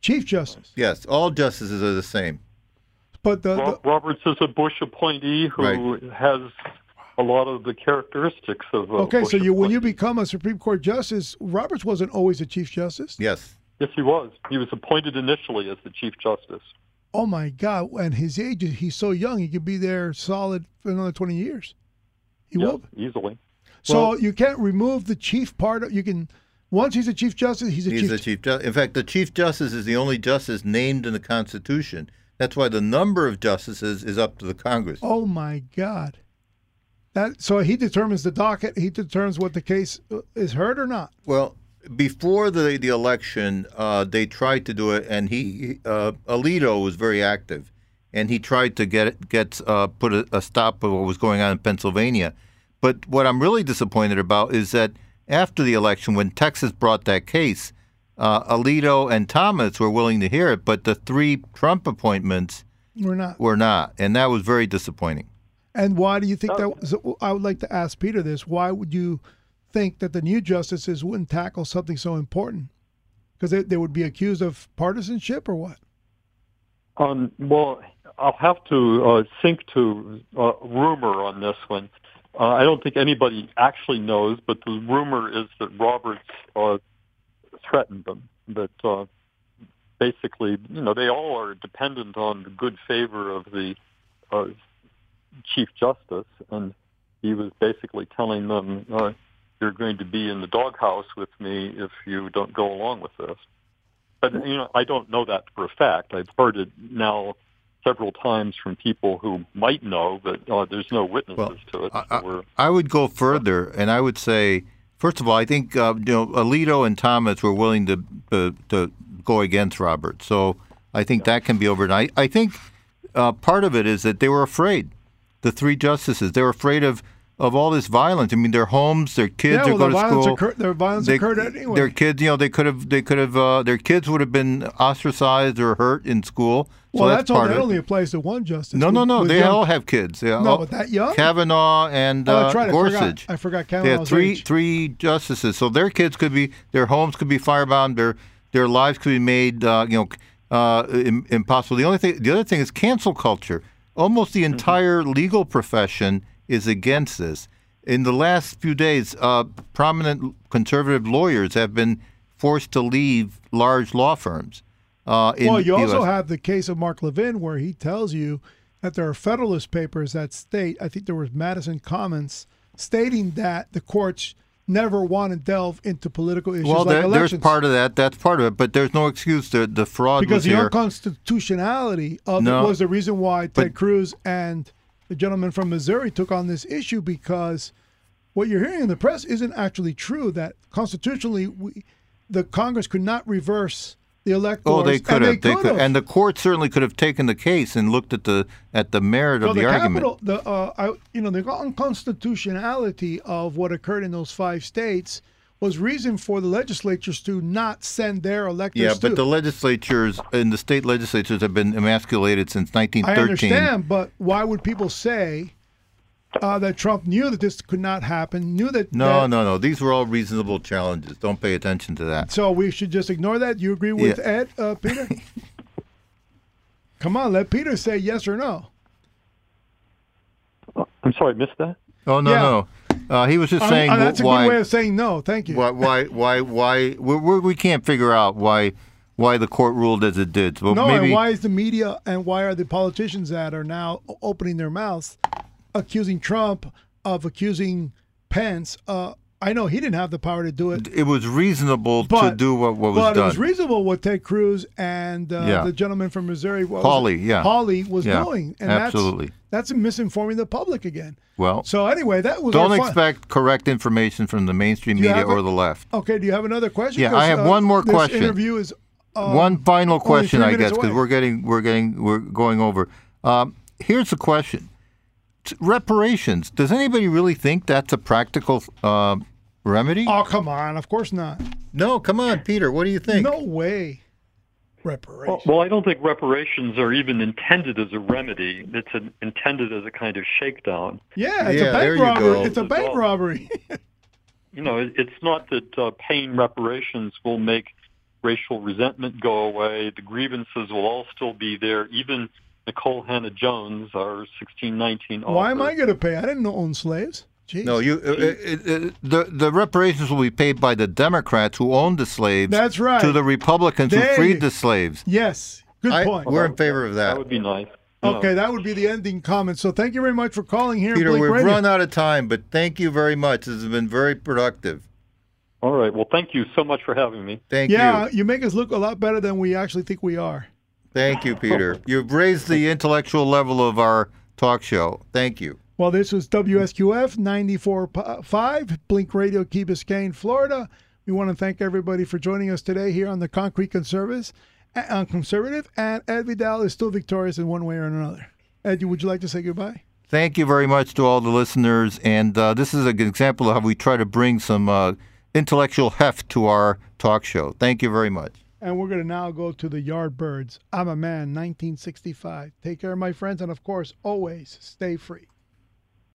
Chief justice, Yes, all justices are the same. but the, the Roberts is a Bush appointee who Right. has a lot of the characteristics of a okay. Bush So you when you become a Supreme Court justice, Roberts wasn't always a chief justice. Yes. Yes, he was. He was appointed initially as the Chief Justice. Oh my God! And his age, he's so young, he could be there solid for another twenty years. He Yes, will. easily. So Well- you can't remove the chief part. Of, you can once he's a chief justice, he's a He's chief. the chief justice. In fact, the chief justice is the only justice named in the Constitution. That's why the number of justices is up to the Congress. Oh my God! That so he determines the docket. He determines what the case uh, is heard or not. Well, before the the election, uh, they tried to do it, and he uh, Alito was very active, and he tried to get it, get uh, put a, a stop of what was going on in Pennsylvania. But what I'm really disappointed about is that after the election, when Texas brought that case, uh, Alito and Thomas were willing to hear it, but the three Trump appointments We're not. were not, and that was very disappointing. And why do you think that? So I would like to ask Peter this: Why would you think that the new justices wouldn't tackle something so important? Because they, they would be accused of partisanship or what? Um, well, I'll have to uh, sink to uh, rumor on this one. Uh, I don't think anybody actually knows, but the rumor is that Roberts uh, threatened them. That uh, basically, you know, they all are dependent on the good favor of the uh, Chief Justice, and he was basically telling them, uh, "You're going to be in the doghouse with me if you don't go along with this." But you know, I don't know that for a fact. I've heard it now several times from people who might know, but uh, there's no witnesses Well, to it. I, so I, I would go further, and I would say, first of all, I think uh, you know Alito and Thomas were willing to to, to go against Robert, so I think that can be overnight. I think uh, part of it is that they were afraid. The three justices, They're afraid of of all this violence. I mean, their homes, their kids yeah, are well, going the to violence school. occurred. Their violence They- occurred anyway. Their kids, you know, they could have, they could have, uh, their kids would have been ostracized or hurt in school. So well, that's, that's, all. That only applies to one justice. No, no, no. They young- all have kids. Yeah, No, but that young? Kavanaugh and Oh, uh, that's right. I forgot. I forgot They had three age. three justices, so their kids could be, their homes could be firebombed, their their lives could be made, uh, you know, uh, impossible. The only thing, the other thing is cancel culture. Almost Mm-hmm. the entire legal profession is against this. In the last few days, uh, prominent conservative lawyers have been forced to leave large law firms. Uh, in well, you also US. have the case of Mark Levin, where he tells you that there are Federalist papers that state. I think there was Madison comments stating that the courts never want to delve into political issues Well, like there, there's part of that. That's part of it. But there's no excuse. The the fraud because was the here. unconstitutionality of No. it was the reason why Ted But- Cruz and the gentleman from Missouri took on this issue because what you're hearing in the press isn't actually true. That constitutionally, we, the Congress could not reverse the electors. Oh, they could and have. They They could have. and the court certainly could have taken the case and looked at the at the merit So of the, the argument. capital, the uh, I, you know, the unconstitutionality of what occurred in those five states was reason for the legislatures to not send their electors. Yeah, to. but the legislatures and the state legislatures have been emasculated since 1913. I 1913. understand, but why would people say uh, that Trump knew that this could not happen? Knew that No, that- no, no. These were all reasonable challenges. Don't pay attention to that. So we should just ignore that. You agree with Yeah. Ed, uh, Peter? Come on, let Peter say yes or no. I'm sorry, I missed that. Oh no, Yeah. no. Uh, he was just Um, saying uh, that's a why, good way of saying no. Thank you. why, why, why, why. We, we, we can't figure out why, why the court ruled as it did. Well, no, maybe and why is the media and why are the politicians that are now opening their mouths, accusing Trump of accusing Pence? Uh, I know he didn't have the power to do it, it was reasonable to do what, what was but done. it was reasonable what Ted Cruz and uh, Yeah. the gentleman from Missouri, Hawley, yeah. Hawley was Yeah, doing, and absolutely. that's that's misinforming the public again. well, So anyway, that was don't expect correct information from the mainstream media a- or the left. Okay, do you have another question? Yeah, I have uh, one more this question. Interview is uh, One final question, I guess, because we're getting we're getting we're going over. Um, here's the question: reparations. Does anybody really think that's a practical uh, remedy? Oh come on! Of course not. no, come on, Peter. What do you think? No way. Reparations. Well, well, I don't think reparations are even intended as a remedy. It's an, intended as a kind of shakedown. yeah, it's Yeah, a bank robbery. go. It's a bank Well- robbery. You know, it, it's not that uh, paying reparations will make racial resentment go away. The grievances will all still be there. Even Nikole Hannah Jones, our 1619 author. Why am I going to pay? I didn't own slaves. Jeez. No, you. Uh, it, it, the the reparations will be paid by the Democrats who owned the slaves. That's right. To the Republicans There who freed the slaves. Yes. Good I- point. we're in favor of That that. would be nice. You know. Okay, that would be the ending comment. So thank you very much for calling here. Peter, we've Radio. run out of time, but thank you very much. This has been very productive. All right. Well, thank you so much for having me. Thank yeah, you. Yeah, you make us look a lot better than we actually think we are. Thank you, Peter. You've raised the intellectual level of our talk show. Thank you. Well, this was WSQF 94.5, Blink Radio, Key Biscayne, Florida. We want to thank everybody for joining us today here on the Concrete Conservatives, uh, Conservative, and Ed Vidal is still victorious in one way or another. Ed, would you like to say goodbye? Thank you very much to all the listeners. And uh, this is an example of how we try to bring some uh, intellectual heft to our talk show. Thank you very much. And we're going to now go to the Yardbirds. I'm a man, 1965. Take care, my friends, and of course, always stay free.